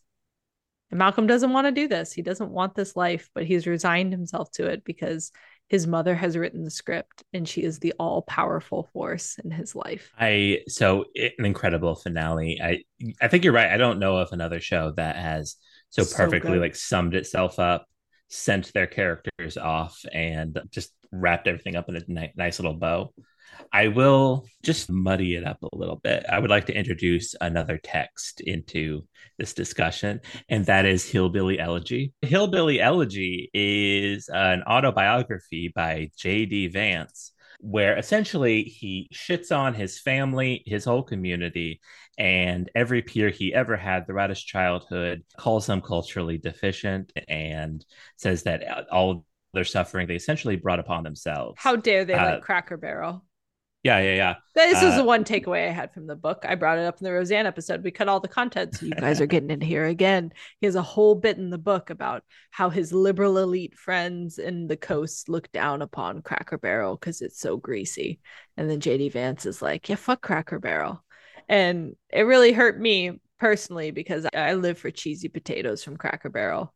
And Malcolm doesn't want to do this. He doesn't want this life, but he's resigned himself to it because his mother has written the script and she is the all powerful force in his life. I so an incredible finale. I I think you're right. I don't know of another show that has so, So perfectly good. like summed itself up, sent their characters off, and just wrapped everything up in a ni- nice little bow. I will just muddy it up a little bit. I would like to introduce another text into this discussion, and that is Hillbilly Elegy. Hillbilly Elegy is an autobiography by J.D. Vance, where essentially he shits on his family, his whole community, and every peer he ever had throughout his childhood, calls them culturally deficient and says that all their suffering they essentially brought upon themselves. How dare they Uh, like Cracker Barrel? Yeah, yeah, yeah. This is Uh, the one takeaway I had from the book. I brought it up in the Roseanne episode. We cut all the content, so you guys are getting it here again. He has a whole bit in the book about how his liberal elite friends in the coast look down upon Cracker Barrel because it's so greasy. And then JD Vance is like, "Yeah, fuck Cracker Barrel," and it really hurt me personally because I live for cheesy potatoes from Cracker Barrel.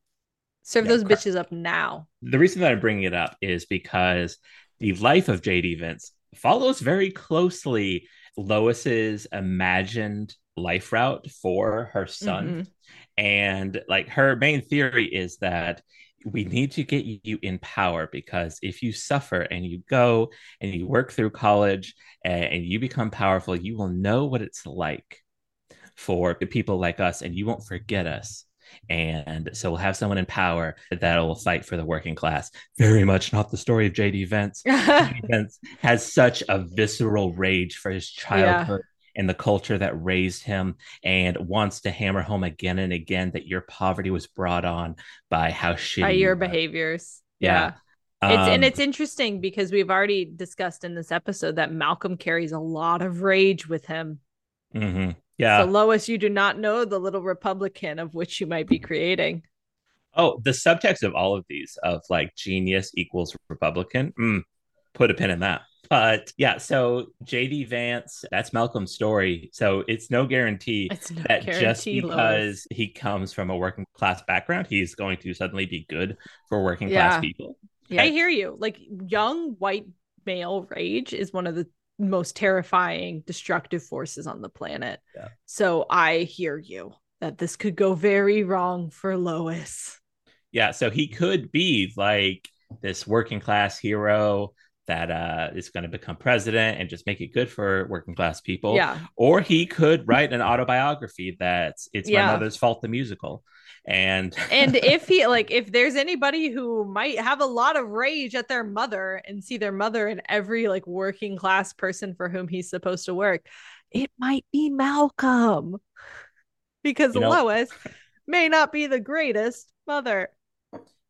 Serve Yeah, those cra- bitches up now. the reason that I'm bringing it up is because the life of JD Vance follows very closely Lois's imagined life route for her son. Mm-hmm. And like her main theory is that we need to get you in power because if you suffer and you go and you work through college and, and you become powerful, you will know what it's like for people like us and you won't forget us. And so we'll have someone in power that will fight for the working class. Very much not the story of JD Vance. JD Vance has such a visceral rage for his childhood and the culture that raised him and wants to hammer home again and again that your poverty was brought on by how shitty by your behaviors. Yeah. It's and Um, it's interesting because we've already discussed in this episode that Malcolm carries a lot of rage with him. mhm. Yeah. So Lois, you do not know the little Republican of which you might be creating. Oh, the subtext of all of these of like genius equals Republican. Mm, put a pin in that. But yeah, so JD Vance, that's Malcolm's story. So it's no guarantee It's no that just guarantee, Lois. because he comes from a working class background, he's going to suddenly be good for working Yeah. class people. I hear you. Like young white male rage is one of the most terrifying destructive forces on the planet. Yeah. So I hear you that this could go very wrong for Lois. Yeah, so he could be like this working class hero that uh, is going to become president and just make it good for working class people. Yeah. Or he could write an autobiography that's It's Yeah. My Mother's Fault the Musical. And and if he like if there's anybody who might have a lot of rage at their mother and see their mother in every like working class person for whom he's supposed to work it might be malcolm because You know- lois may not be the greatest mother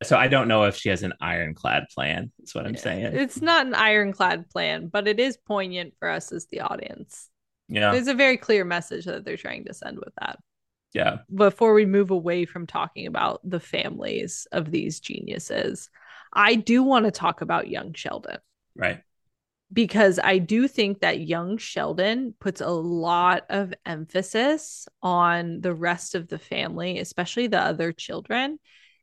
so I don't know if she has an ironclad plan, is what I'm saying. it's not an ironclad plan but it is poignant for us as the audience Yeah. there's a very clear message that they're trying to send with that Yeah. before we move away from talking about the families of these geniuses, I do want to talk about young Sheldon Right. because I do think that young Sheldon puts a lot of emphasis on the rest of the family, especially the other children.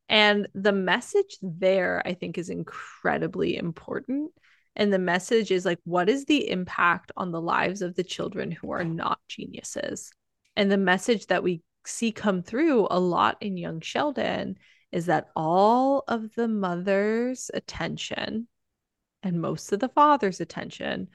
And the message there, I think, is incredibly important. And the message is like, what is the impact on the lives of the children who are not geniuses? And the message that we see come through a lot in young Sheldon is that all of the mother's attention and most of the father's attention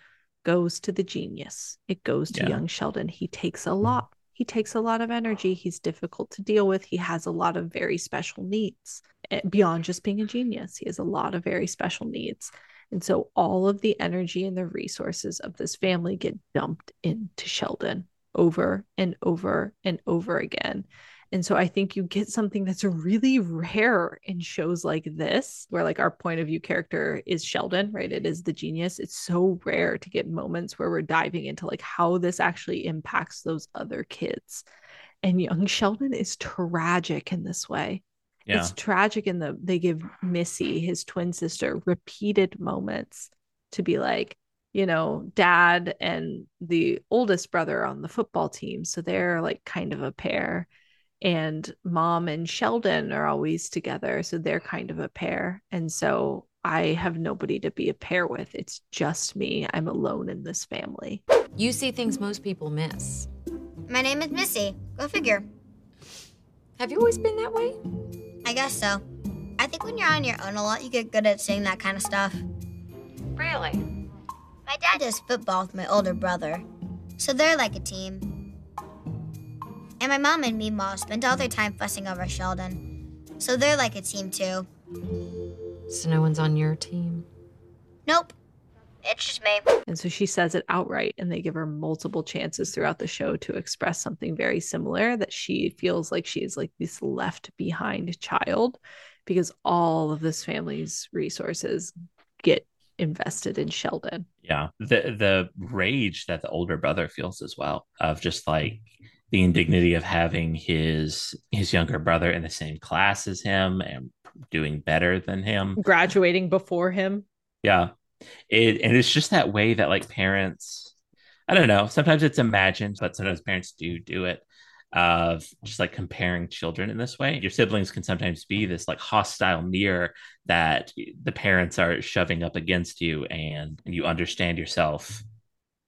goes to the genius. It goes to Yeah. young Sheldon. He takes a lot. He takes a lot of energy. He's difficult to deal with. He has a lot of very special needs eh, beyond just being a genius. He has a lot of very special needs. And so all of the energy and the resources of this family get dumped into Sheldon over and over and over again. And so I think you get something that's really rare in shows like this, where like our point of view character is Sheldon, right? It is the genius. It's so rare to get moments where we're diving into like how this actually impacts those other kids. And young Sheldon is tragic in this way. Yeah. It's tragic in the they give Missy, his twin sister, repeated moments to be like, you know, dad and the oldest brother on the football team. So they're like kind of a pair. And mom and Sheldon are always together. So they're kind of a pair. And so I have nobody to be a pair with. It's just me. I'm alone in this family. You see things most people miss. My name is Missy. Go figure. Have you always been that way? I guess so. I think when you're on your own a lot, you get good at saying that kind of stuff. Really? My dad does football with my older brother, so they're like a team. And my mom and me Meemaw spend all their time fussing over Sheldon, so they're like a team too. So no one's on your team. Nope. It's just me. And so she says it outright, and they give her multiple chances throughout the show to express something very similar that she feels like she is like this left behind child because all of this family's resources get invested in Sheldon. Yeah. The the rage that the older brother feels as well of just like the mm-hmm. indignity of having his his younger brother in the same class as him and doing better than him. Graduating before him. Yeah. It and it's just that way that like parents I don't know, sometimes it's imagined, but sometimes parents do do it of just like comparing children in this way. Your siblings can sometimes be this like hostile mirror that the parents are shoving up against you and you understand yourself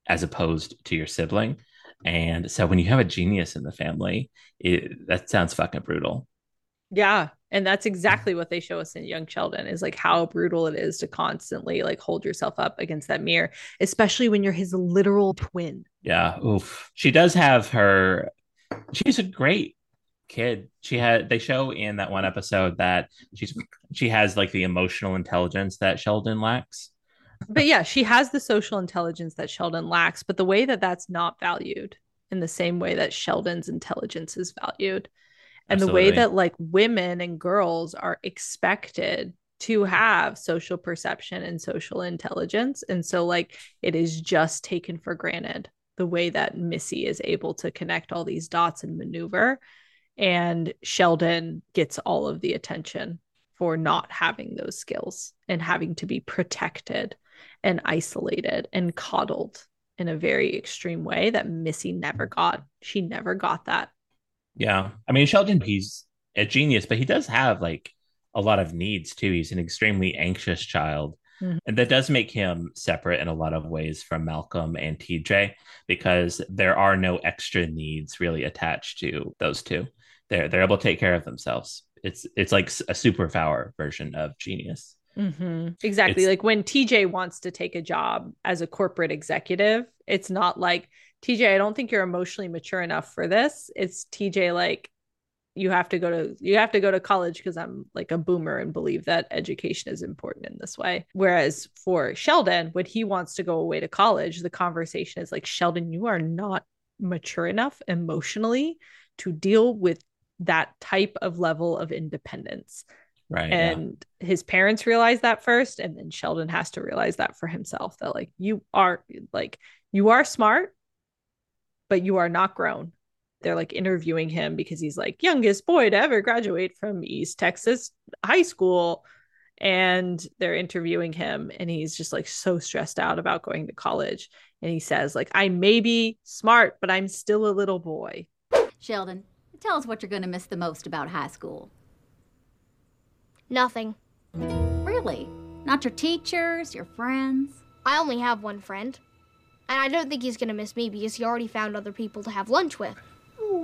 as opposed to your sibling. And so when you have a genius in the family, it, that sounds fucking brutal. Yeah. And that's mm-hmm. exactly what they show us in Young Sheldon is like how brutal it is to constantly like hold yourself up against that mirror, especially when you're his literal twin. Yeah. Oof. She does have her she's a great kid. She had they show in that one episode that she's she has like the emotional intelligence that Sheldon lacks. But yeah, she has the social intelligence that Sheldon lacks, but the way that that's not valued in the same way that Sheldon's intelligence is valued. And Absolutely. the way that like women and girls are expected to have social perception and social intelligence. And so like it is just taken for granted the way that Missy is able to connect all these dots and maneuver. And Sheldon gets all of the attention for not having those skills and having to be protected and isolated and coddled in a very extreme way that Missy never got. She never got that. Yeah. I mean, Sheldon, he's a genius, but he does have like a lot of needs too. He's an extremely anxious child. Mm-hmm. And that does make him separate in a lot of ways from Malcolm and TJ because there are no extra needs really attached to those two. They're they're able to take care of themselves. It's it's like a superpower version of genius. Mm-hmm. Exactly. It's, like when TJ wants to take a job as a corporate executive, it's not like TJ, I don't think you're emotionally mature enough for this. It's TJ like you have to go to you have to go to college because I'm like a boomer and believe that education is important in this way. Whereas for Sheldon, when he wants to go away to college, the conversation is like, Sheldon, you are not mature enough emotionally to deal with that type of level of independence. Right. And yeah. his parents realize that first, and then Sheldon has to realize that for himself that like you are like you are smart, but you are not grown they're like interviewing him because he's like youngest boy to ever graduate from East Texas High School and they're interviewing him and he's just like so stressed out about going to college and he says like I may be smart but I'm still a little boy. Sheldon, tell us what you're going to miss the most about high school. Nothing. Really? Not your teachers, your friends? I only have one friend. And I don't think he's going to miss me because he already found other people to have lunch with.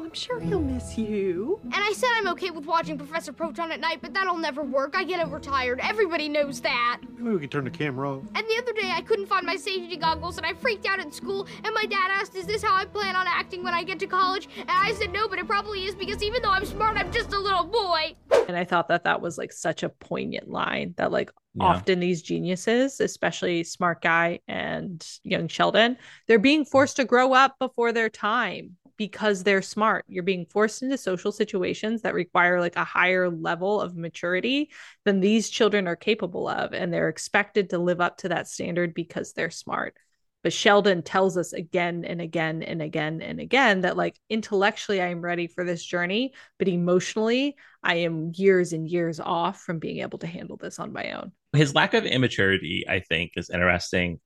I'm sure he'll miss you. And I said I'm okay with watching Professor Proton at night, but that'll never work. I get overtired. Everybody knows that. Maybe we can turn the camera off. And the other day, I couldn't find my safety goggles, and I freaked out at school. And my dad asked, "Is this how I plan on acting when I get to college?" And I said, "No, but it probably is because even though I'm smart, I'm just a little boy." And I thought that that was like such a poignant line that like yeah. often these geniuses, especially smart guy and young Sheldon, they're being forced to grow up before their time because they're smart. You're being forced into social situations that require like a higher level of maturity than these children are capable of. And they're expected to live up to that standard because they're smart. But Sheldon tells us again and again and again and again that, like, intellectually, I am ready for this journey, but emotionally, I am years and years off from being able to handle this on my own. His lack of immaturity, I think, is interesting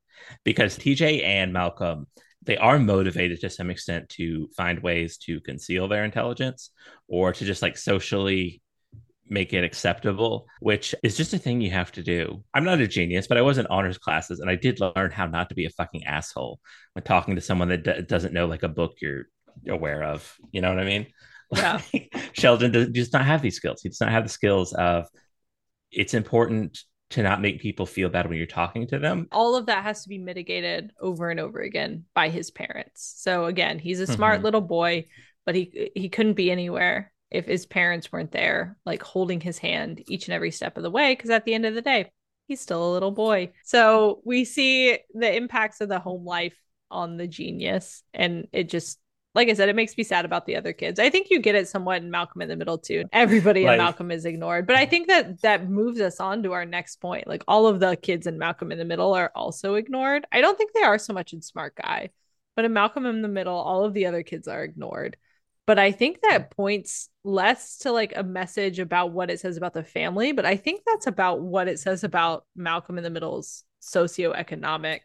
because TJ and Malcolm they are motivated to some extent to find ways to conceal their intelligence or to just like socially make it acceptable, which is just a thing you have to do. I'm not a genius, but I was in honors classes and I did learn how not to be a fucking asshole when talking to someone that d- doesn't know like a book you're aware of. You know what I mean? Yeah. Sheldon does, does not have these skills. He does not have the skills of it's important to not make people feel bad when you're talking to them. All of that has to be mitigated over and over again by his parents. So again, he's a smart mm-hmm. little boy, but he he couldn't be anywhere if his parents weren't there like holding his hand each and every step of the way because at the end of the day, he's still a little boy. So we see the impacts of the home life on the genius. And it just, like I said, it makes me sad about the other kids. I think you get it somewhat in Malcolm in the Middle too. Everybody Like- in Malcolm is ignored. But I think that that moves us on to our next point. Like all of the kids in Malcolm in the Middle are also ignored. I don't think they are so much in Smart Guy, but in Malcolm in the Middle, all of the other kids are ignored. But I think that points less to like a message about what it says about the family, but I think that's about what it says about Malcolm in the Middle's socioeconomic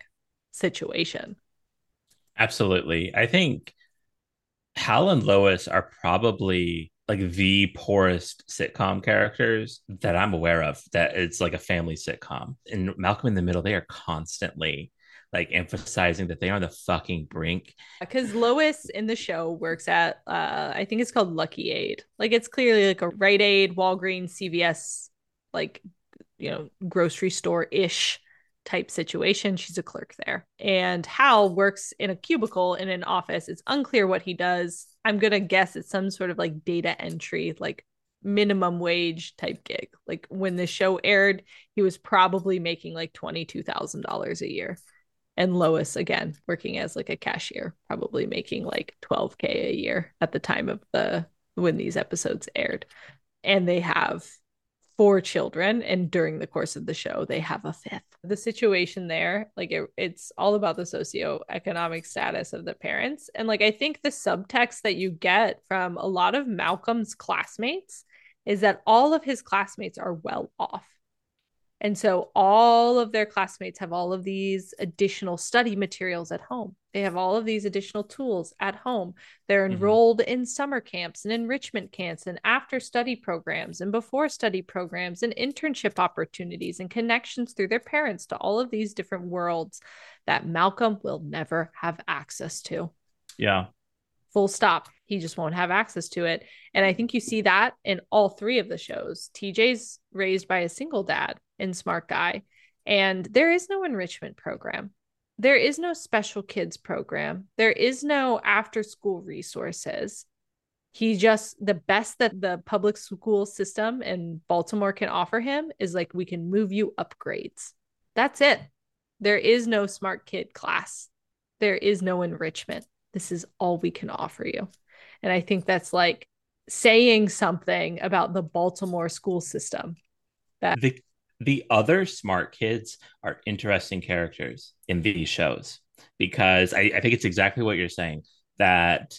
situation. Absolutely. I think Hal and Lois are probably like the poorest sitcom characters that I'm aware of. That it's like a family sitcom. And Malcolm in the Middle, they are constantly like emphasizing that they are on the fucking brink. because Lois in the show works at uh I think it's called Lucky Aid. Like it's clearly like a Rite Aid, Walgreens, CVS, like you know, grocery store ish type situation. She's a clerk there. And Hal works in a cubicle in an office. It's unclear what he does. I'm gonna guess it's some sort of like data entry, like minimum wage type gig. Like when the show aired, he was probably making like $22,000 a year and Lois again working as like a cashier, probably making like 12k a year at the time of the when these episodes aired. And they have four children and during the course of the show they have a fifth. The situation there, like it, it's all about the socioeconomic status of the parents and like I think the subtext that you get from a lot of Malcolm's classmates is that all of his classmates are well off. And so all of their classmates have all of these additional study materials at home. They have all of these additional tools at home. They're Mhm. enrolled in summer camps and enrichment camps and after study programs and before study programs and internship opportunities and connections through their parents to all of these different worlds that Malcolm will never have access to Yeah. full stop. He just won't have access to it. And I think you see that in all three of the shows. TJ's raised by a single dad in Smart Guy, and there is no enrichment program. There is no special kids program. There is no after school resources. He just, the best that the public school system in Baltimore can offer him is like, we can move you upgrades. That's it. There is no smart kid class. There is no enrichment. This is all we can offer you. And I think that's like saying something about the Baltimore school system. That the other smart kids are interesting characters in these shows because I, I think it's exactly what you're saying that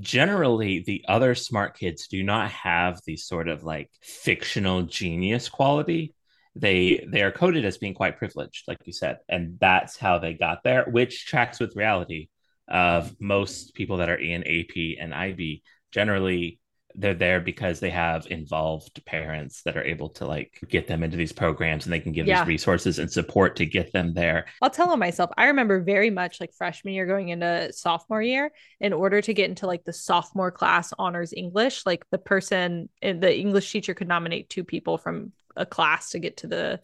generally the other smart kids do not have the sort of like fictional genius quality. They they are coded as being quite privileged like you said and that's how they got there which tracks with reality of most people that are in ap and ib generally they're there because they have involved parents that are able to like get them into these programs and they can give Yeah. these resources and support to get them there I'll tell on myself. I remember very much like freshman year going into sophomore year, in order to get into like the sophomore class honors English, like the person in the English teacher could nominate two people from a class to get to the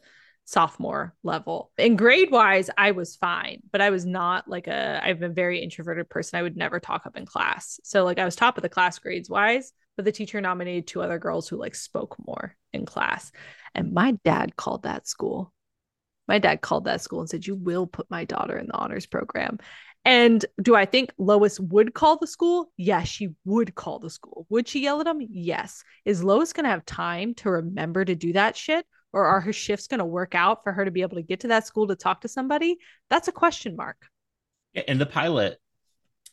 sophomore level. In grade wise, I was fine, but I was not like a I'm a very introverted person. I would never talk up in class. So like I was top of the class grades wise, but the teacher nominated two other girls who like spoke more in class. And my dad called that school my dad called that school and said, You will put my daughter in the honors program. And do I think Lois would call the school? Yes, she would call the school. Would she yell at him? Yes. Is Lois going to have time to remember to do that shit? Or are her shifts going to work out for her to be able to get to that school to talk to somebody? That's a question mark. in the pilot,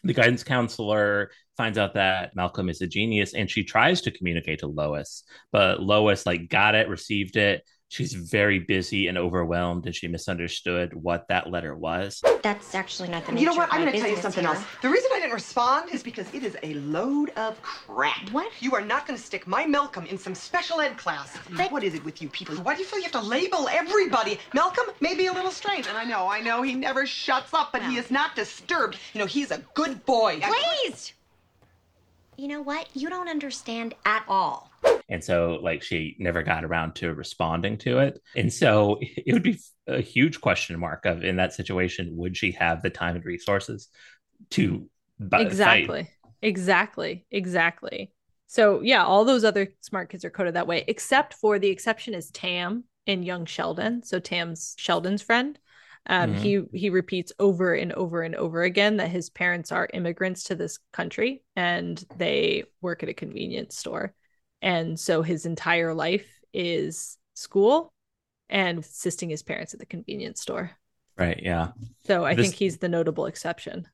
the guidance counselor finds out that Malcolm is a genius and she tries to communicate to Lois, but Lois like got it, received it. She's very busy and overwhelmed and she misunderstood what that letter was. That's actually not the You know what? I'm going to tell you something here. else. The reason I didn't respond is because it is a load of crap. What? You are not going to stick my Malcolm in some special ed class. What is it with you people? Why do you feel you have to label everybody? Malcolm may be a little strange, and I know, I know, he never shuts up, but he is not disturbed. You know, he's a good boy. Please! You know what? You don't understand at all. And so, like, she never got around to responding to it. And so, it would be a huge question mark of in that situation, would she have the time and resources to bu- fight? exactly. Exactly. Exactly. So yeah, all those other smart kids are coded that way, except for the exception is Tam. in young Sheldon, so Tam's Sheldon's friend. Um, Mhm. He he repeats over and over and over again that his parents are immigrants to this country and they work at a convenience store, and so his entire life is school and assisting his parents at the convenience store. Right. Yeah. So I This- think he's the notable exception.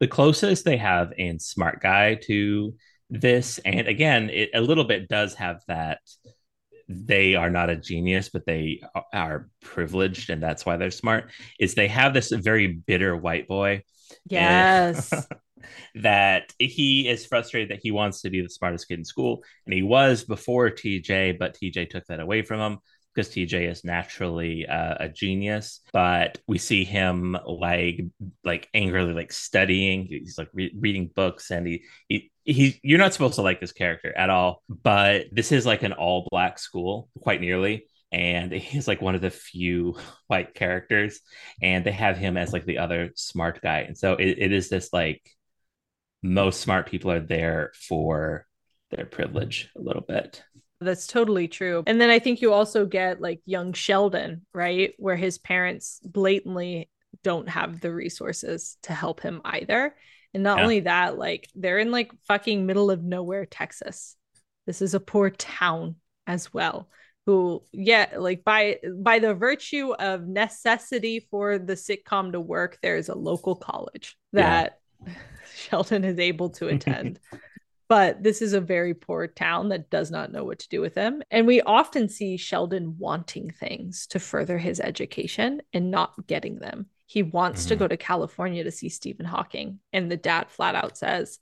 the closest they have in smart guy to this and again it a little bit does have that they are not a genius but they are privileged and that's why they're smart is they have this very bitter white boy Yes. that he is frustrated that he wants to be the smartest kid in school and he was before TJ but TJ took that away from him because TJ is naturally uh, a genius. But we see him like like angrily like studying. He's like re- reading books and he, he he you're not supposed to like this character at all but this is like an all black school quite nearly. And he's like one of the few white characters and they have him as like the other smart guy. And so it, it is this like most smart people are there for their privilege a little bit That's totally true. And then I think you also get like young Sheldon, right? Where his parents blatantly don't have the resources to help him either. And not Yeah. only that, like they're in like fucking middle of nowhere, Texas. This is a poor town as well. Who, yeah, like by by the virtue of necessity for the sitcom to work, there is a local college that Sheldon is able to attend but this is a very poor town that does not know what to do with him. And we often see Sheldon wanting things to further his education and not getting them. He wants to Mhm. go to California to see Stephen Hawking. And the dad flat out says,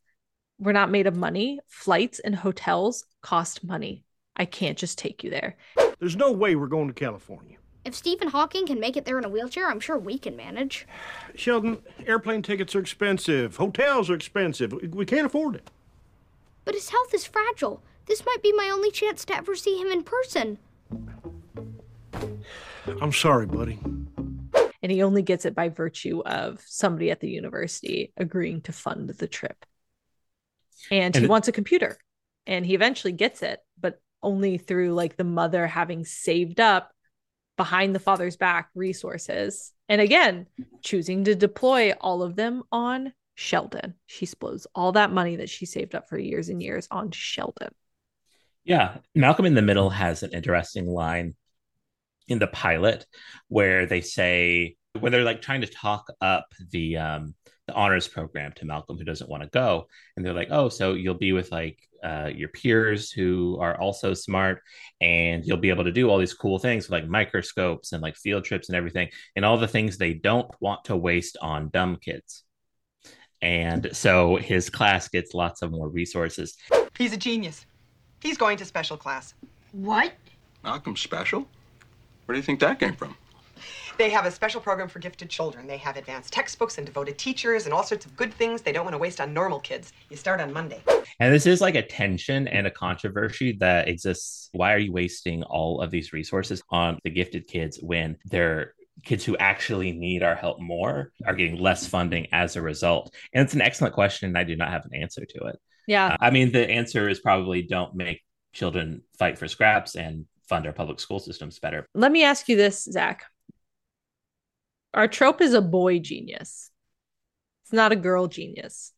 We're not made of money. Flights and hotels cost money. I can't just take you there. There's no way we're going to California. If Stephen Hawking can make it there in a wheelchair, I'm sure we can manage. Sheldon, airplane tickets are expensive. Hotels are expensive. We- We can't afford it. But his health is fragile. This might be my only chance to ever see him in person. I'm sorry, buddy. And he only gets it by virtue of somebody at the university agreeing to fund the trip. And, And he it- wants a computer. And he eventually gets it, but only through like the mother having saved up behind the father's back resources. And again, choosing to deploy all of them on Sheldon. She blows all that money that she saved up for years and years on Sheldon. Yeah, Malcolm in the Middle has an interesting line in the pilot where they say when they're like trying to talk up the um the honors program to Malcolm who doesn't want to go and they're like, "Oh, so you'll be with like uh your peers who are also smart and you'll be able to do all these cool things like microscopes and like field trips and everything and all the things they don't want to waste on dumb kids." And so his class gets lots of more resources. He's a genius. He's going to special class. What? Malcolm Special? Where do you think that came from? They have a special program for gifted children. They have advanced textbooks and devoted teachers and all sorts of good things they don't want to waste on normal kids. You start on Monday. And this is like a tension and a controversy that exists. Why are you wasting all of these resources on the gifted kids when they're kids who actually need our help more are getting less funding as a result? And it's an excellent question, and I do not have an answer to it. Yeah. Uh, I mean, the answer is probably don't make children fight for scraps and fund our public school systems better. Let me ask you this, Zach. Our trope is a boy genius. It's not a girl genius.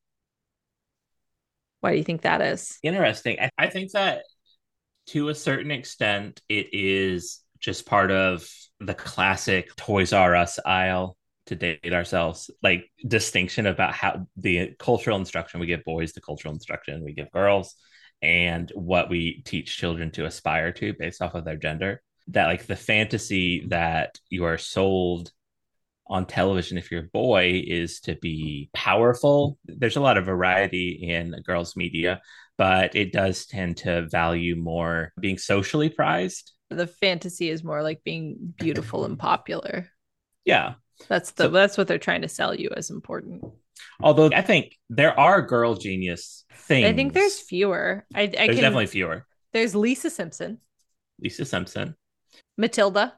Why do you think that is? Interesting. I, I think that to a certain extent, it is just part of the classic Toys R Us aisle to date ourselves, like distinction about how the cultural instruction we give boys, the cultural instruction we give girls, and what we teach children to aspire to based off of their gender. That, like, the fantasy that you are sold on television if you're a boy is to be powerful. There's a lot of variety in girls' media, but it does tend to value more being socially prized. The fantasy is more like being beautiful and popular. Yeah. That's the that's what they're trying to sell you as important. Although I think there are girl genius things. I think there's fewer. I, I there's can, definitely fewer. There's Lisa Simpson, Lisa Simpson, Matilda.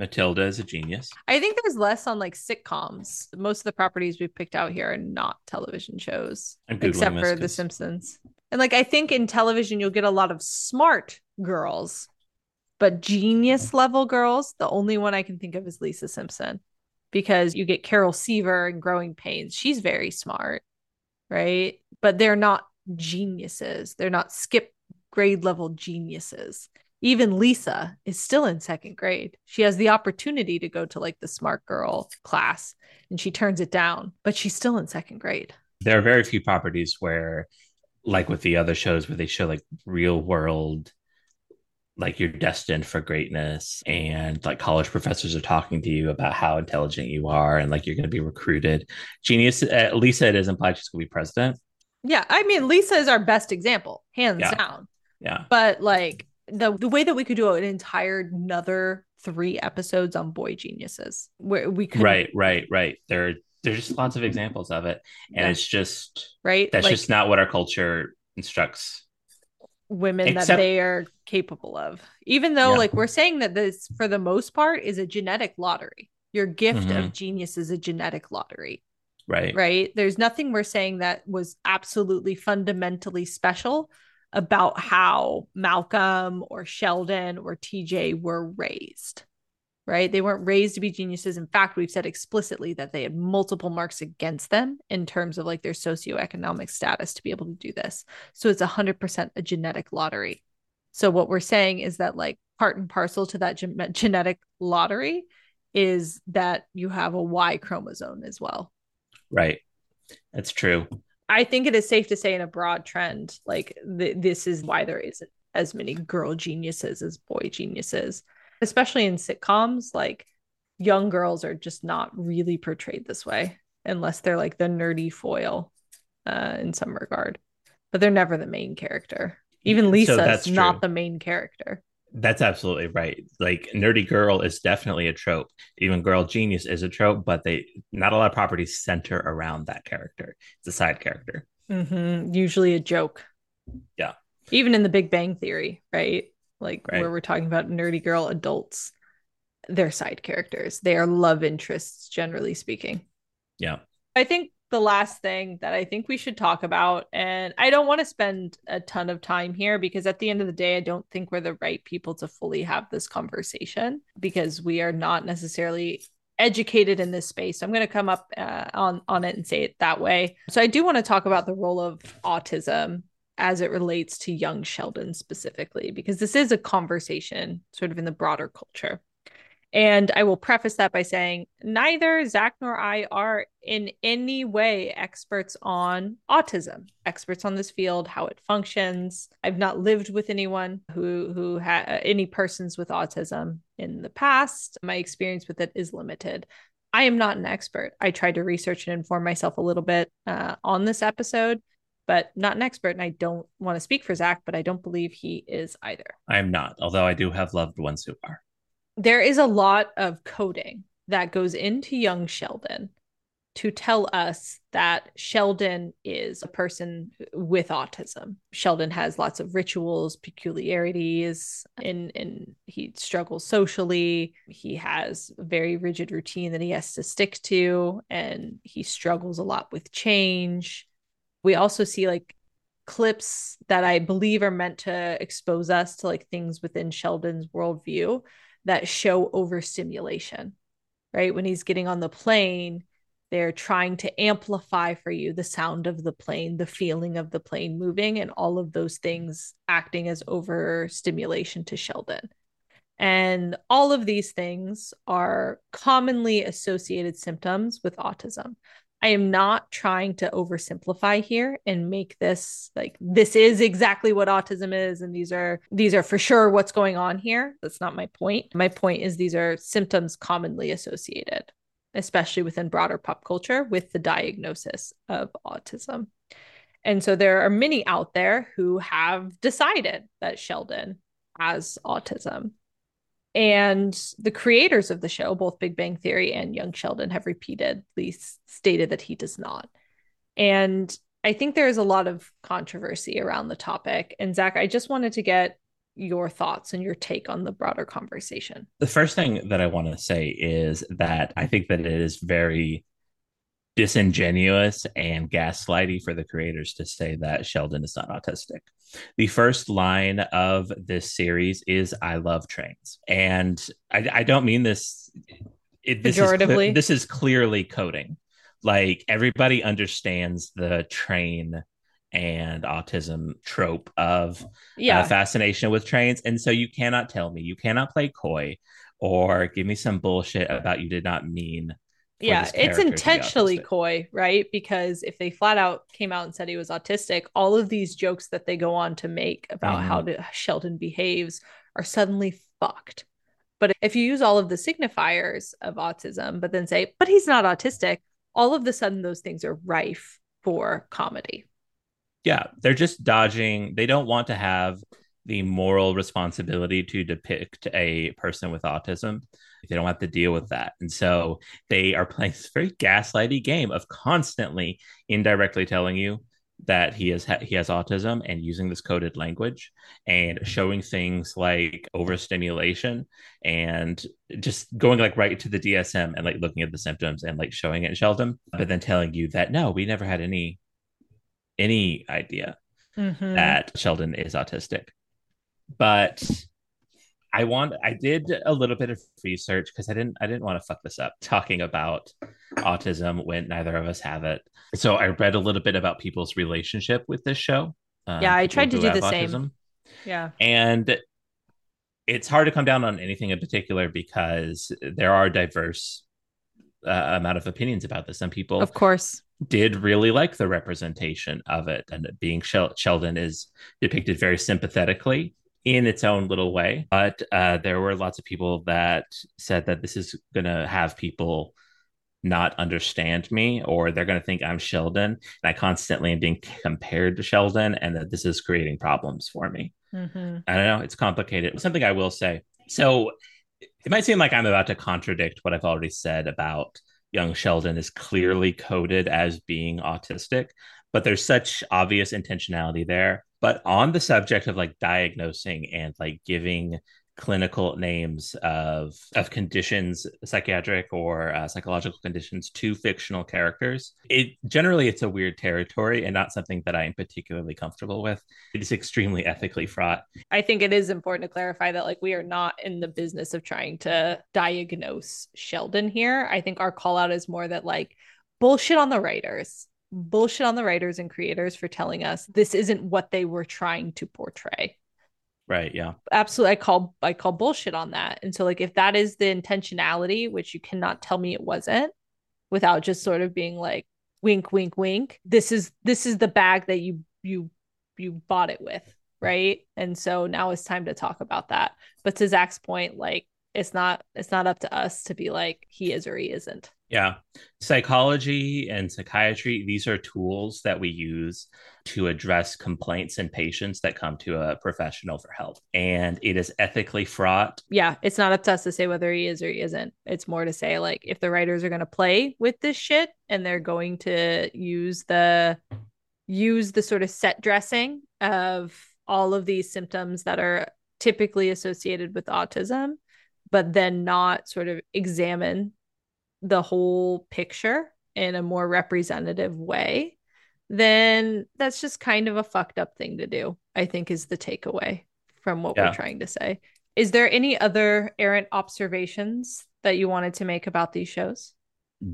Matilda is a genius. I think there's less on like sitcoms. Most of the properties we've picked out here are not television shows, except for The Simpsons. And like I think in television you'll get a lot of smart girls, But genius level girls, the only one I can think of is Lisa Simpson because you get Carol Seaver in Growing Pains. She's very smart, right? But they're not geniuses. They're not skip grade level geniuses. Even Lisa is still in second grade. She has the opportunity to go to like the smart girl class and she turns it down, but she's still in second grade. There are very few properties where, like with the other shows, where they show like real world, like you're destined for greatness, and like college professors are talking to you about how intelligent you are, and like you're going to be recruited. Genius, uh, Lisa, it is implied she's going to be president. Yeah, I mean, Lisa is our best example, hands Yeah. down. Yeah. But like the the way that we could do an entire another three episodes on boy geniuses, where we could Right, right, right. There, there's just lots of examples of it, and Yeah. it's just Right, That's like- just not what our culture instructs. women that they are capable of. Even though, Yeah. like, we're saying that this, for the most part, is a genetic lottery. Your gift of Mhm. genius is a genetic lottery, Right. right? There's nothing we're saying that was absolutely fundamentally special about how Malcolm or Sheldon or TJ were raised, right? They weren't raised to be geniuses. In fact, we've said explicitly that they had multiple marks against them in terms of like their socioeconomic status to be able to do this. So it's 100% a genetic lottery. So what we're saying is that like part and parcel to that gen- genetic lottery is that you have a Y chromosome as well. Right. That's true. I think it is safe to say in a broad trend, like th- this is why there isn't as many girl geniuses as boy geniuses, especially in sitcoms. Like young girls are just not really portrayed this way unless they're like the nerdy foil uh, in some regard, but they're never the main character. Even So Lisa is not the main character. That's absolutely right. Like nerdy girl is definitely a trope. Even girl genius is a trope, but they not a lot of properties center around that character. It's a side character. hmm Usually a joke. Yeah. even in the Big Bang Theory, right? Like Right. where we're talking about nerdy girl adults, they're side characters. They are love interests, generally speaking. Yeah. I think the last thing that I think we should talk about, and I don't want to spend a ton of time here because at the end of the day, I don't think we're the right people to fully have this conversation because we are not necessarily educated in this space. I'm going to come up uh, on on it and say it that way. So I do want to talk about the role of autism as it relates to young Sheldon specifically because this is a conversation sort of in the broader culture. And I will preface that by saying neither Zach nor I are in any way experts on autism, experts on this field, how it functions. I've not lived with anyone who who had any persons with autism in the past. My experience with it is limited. I am not an expert. I tried to research and inform myself a little bit uh, on this episode, but not an expert. And I don't want to speak for Zach, but I don't believe he is either I am not, although I do have loved ones who are. There is a lot of coding that goes into young Sheldon to tell us that Sheldon is a person with autism. Sheldon has lots of rituals, peculiarities, and, and he struggles socially. He has a very rigid routine that he has to stick to, and he struggles a lot with change. We also see like clips that I believe are meant to expose us to like things within Sheldon's worldview that show overstimulation, right? When he's getting on the plane, they're trying to amplify for you the sound of the plane, the feeling of the plane moving, and all of those things acting as overstimulation to Sheldon. And all of these things are commonly associated symptoms with autism. I am not trying to oversimplify here and make this like this is exactly what autism is and these are these are for sure what's going on here. That's not my point. My point is these are symptoms commonly associated, especially within broader pop culture with the diagnosis of autism. And so there are many out there who have decided that Sheldon has autism. And the creators of the show, both Big Bang Theory and Young Sheldon, have repeatedly stated that he does not. And I think there is a lot of controversy around the topic. And Zach, I just wanted to get your thoughts and your take on the broader conversation. The first thing that I want to say is that I think that it is very disingenuous and gaslighty for the creators to say that Sheldon is not autistic. The first line of this series is "I love trains," and I, I don't mean this. It, this is this is clearly coding. Like everybody understands the train and autism trope of Yeah. uh, fascination with trains, and so you cannot tell me you cannot play coy or give me some bullshit about you did not mean yeah, it's character to be intentionally coy, right? Because if they flat out came out and said he was autistic, all of these jokes that they go on to make about how Mhm. to, Sheldon behaves are suddenly fucked. But if you use all of the signifiers of autism, but then say, but he's not autistic, all of a sudden those things are rife for comedy. yeah they're just dodging they don't want to have the moral responsibility to depict a person with autism they don't have to deal with that and so they are playing this very gaslighty game of constantly indirectly telling you that he has he has autism and using this coded language and showing things like overstimulation and just going like right to the DSM and like looking at the symptoms and like showing it in Sheldon but then telling you that no we never had any any idea Mhm. that Sheldon is autistic. But I want I did a little bit of research because I didn't I didn't want to fuck this up talking about autism when neither of us have it. So I read a little bit about people's relationship with this show. um, yeah, I tried to do the same. Yeah. And it's hard to come down on anything in particular because there are diverse uh, amount of opinions about this. Some people Of course. did really like the representation of it and being Shel- sheldon is depicted very sympathetically in its own little way but uh, there were lots of people that said that this is going to have people not understand me or they're going to think i'm sheldon and i constantly am being compared to sheldon and that this is creating problems for me Mhm. I don't know. It's complicated. Something I will say. So it might seem like I'm about to contradict what I've already said about young Sheldon is clearly coded as being autistic, but there's such obvious intentionality there. But on the subject of like diagnosing and like giving clinical names of of conditions psychiatric or uh, psychological conditions to fictional characters it generally it's a weird territory and not something that i am particularly comfortable with it is extremely ethically fraught I think it is important to clarify that like we are not in the business of trying to diagnose Sheldon here. I think our call out is more that like bullshit on the writers. Bullshit on the writers and creators for telling us this isn't what they were trying to portray. right yeah Absolutely I call I call bullshit on that. And so like if that is the intentionality, which you cannot tell me it wasn't without just sort of being like wink wink wink, this is this is the bag that you you you bought it with, right? And so now it's time to talk about that. But to Zach's point, like it's not it's not up to us to be like he is or he isn't. Yeah. Psychology and psychiatry, these are tools that we use to address complaints in patients that come to a professional for help. And it is ethically fraught. Yeah, it's not up to us to say whether he is or he isn't. It's more to say like if the writers are going to play with this shit and they're going to use the use the sort of set dressing of all of these symptoms that are typically associated with autism, but then not sort of examine the whole picture in a more representative way, then that's just kind of a fucked up thing to do, I think is the takeaway from what Yeah. we're trying to say. Is there any other errant observations that you wanted to make about these shows?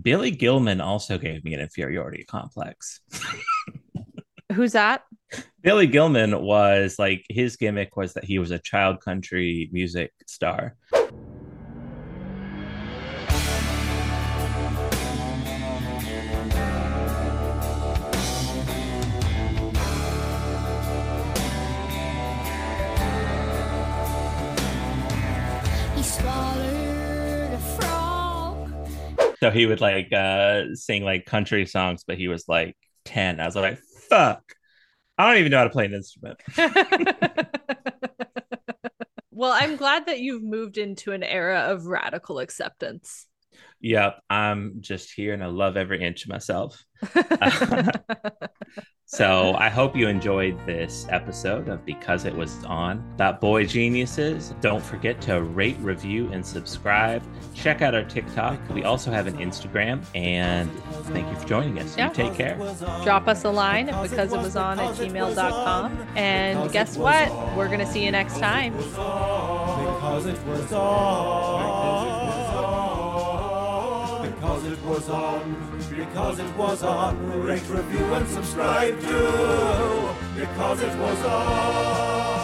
Billy Gilman also gave me an inferiority complex. Who's that? Billy Gilman was like, his gimmick was that he was a child country music star. So he would like uh sing like country songs, but he was like 10. I was like, fuck. I don't even know how to play an instrument. Well, I'm glad that you've moved into an era of radical acceptance. Yep, I'm just here and I love every inch of myself. So I hope you enjoyed this episode of Because It Was On. That Boy Geniuses. Don't forget to rate, review, and subscribe. Check out our TikTok. We also have an Instagram. And thank you for joining us. Yeah. You take care. Drop us a line at because it was on at gmail.com. And guess what? We're going to see you next time. Because it was on. Because it was on. Rate, review, and subscribe to. Because it was on.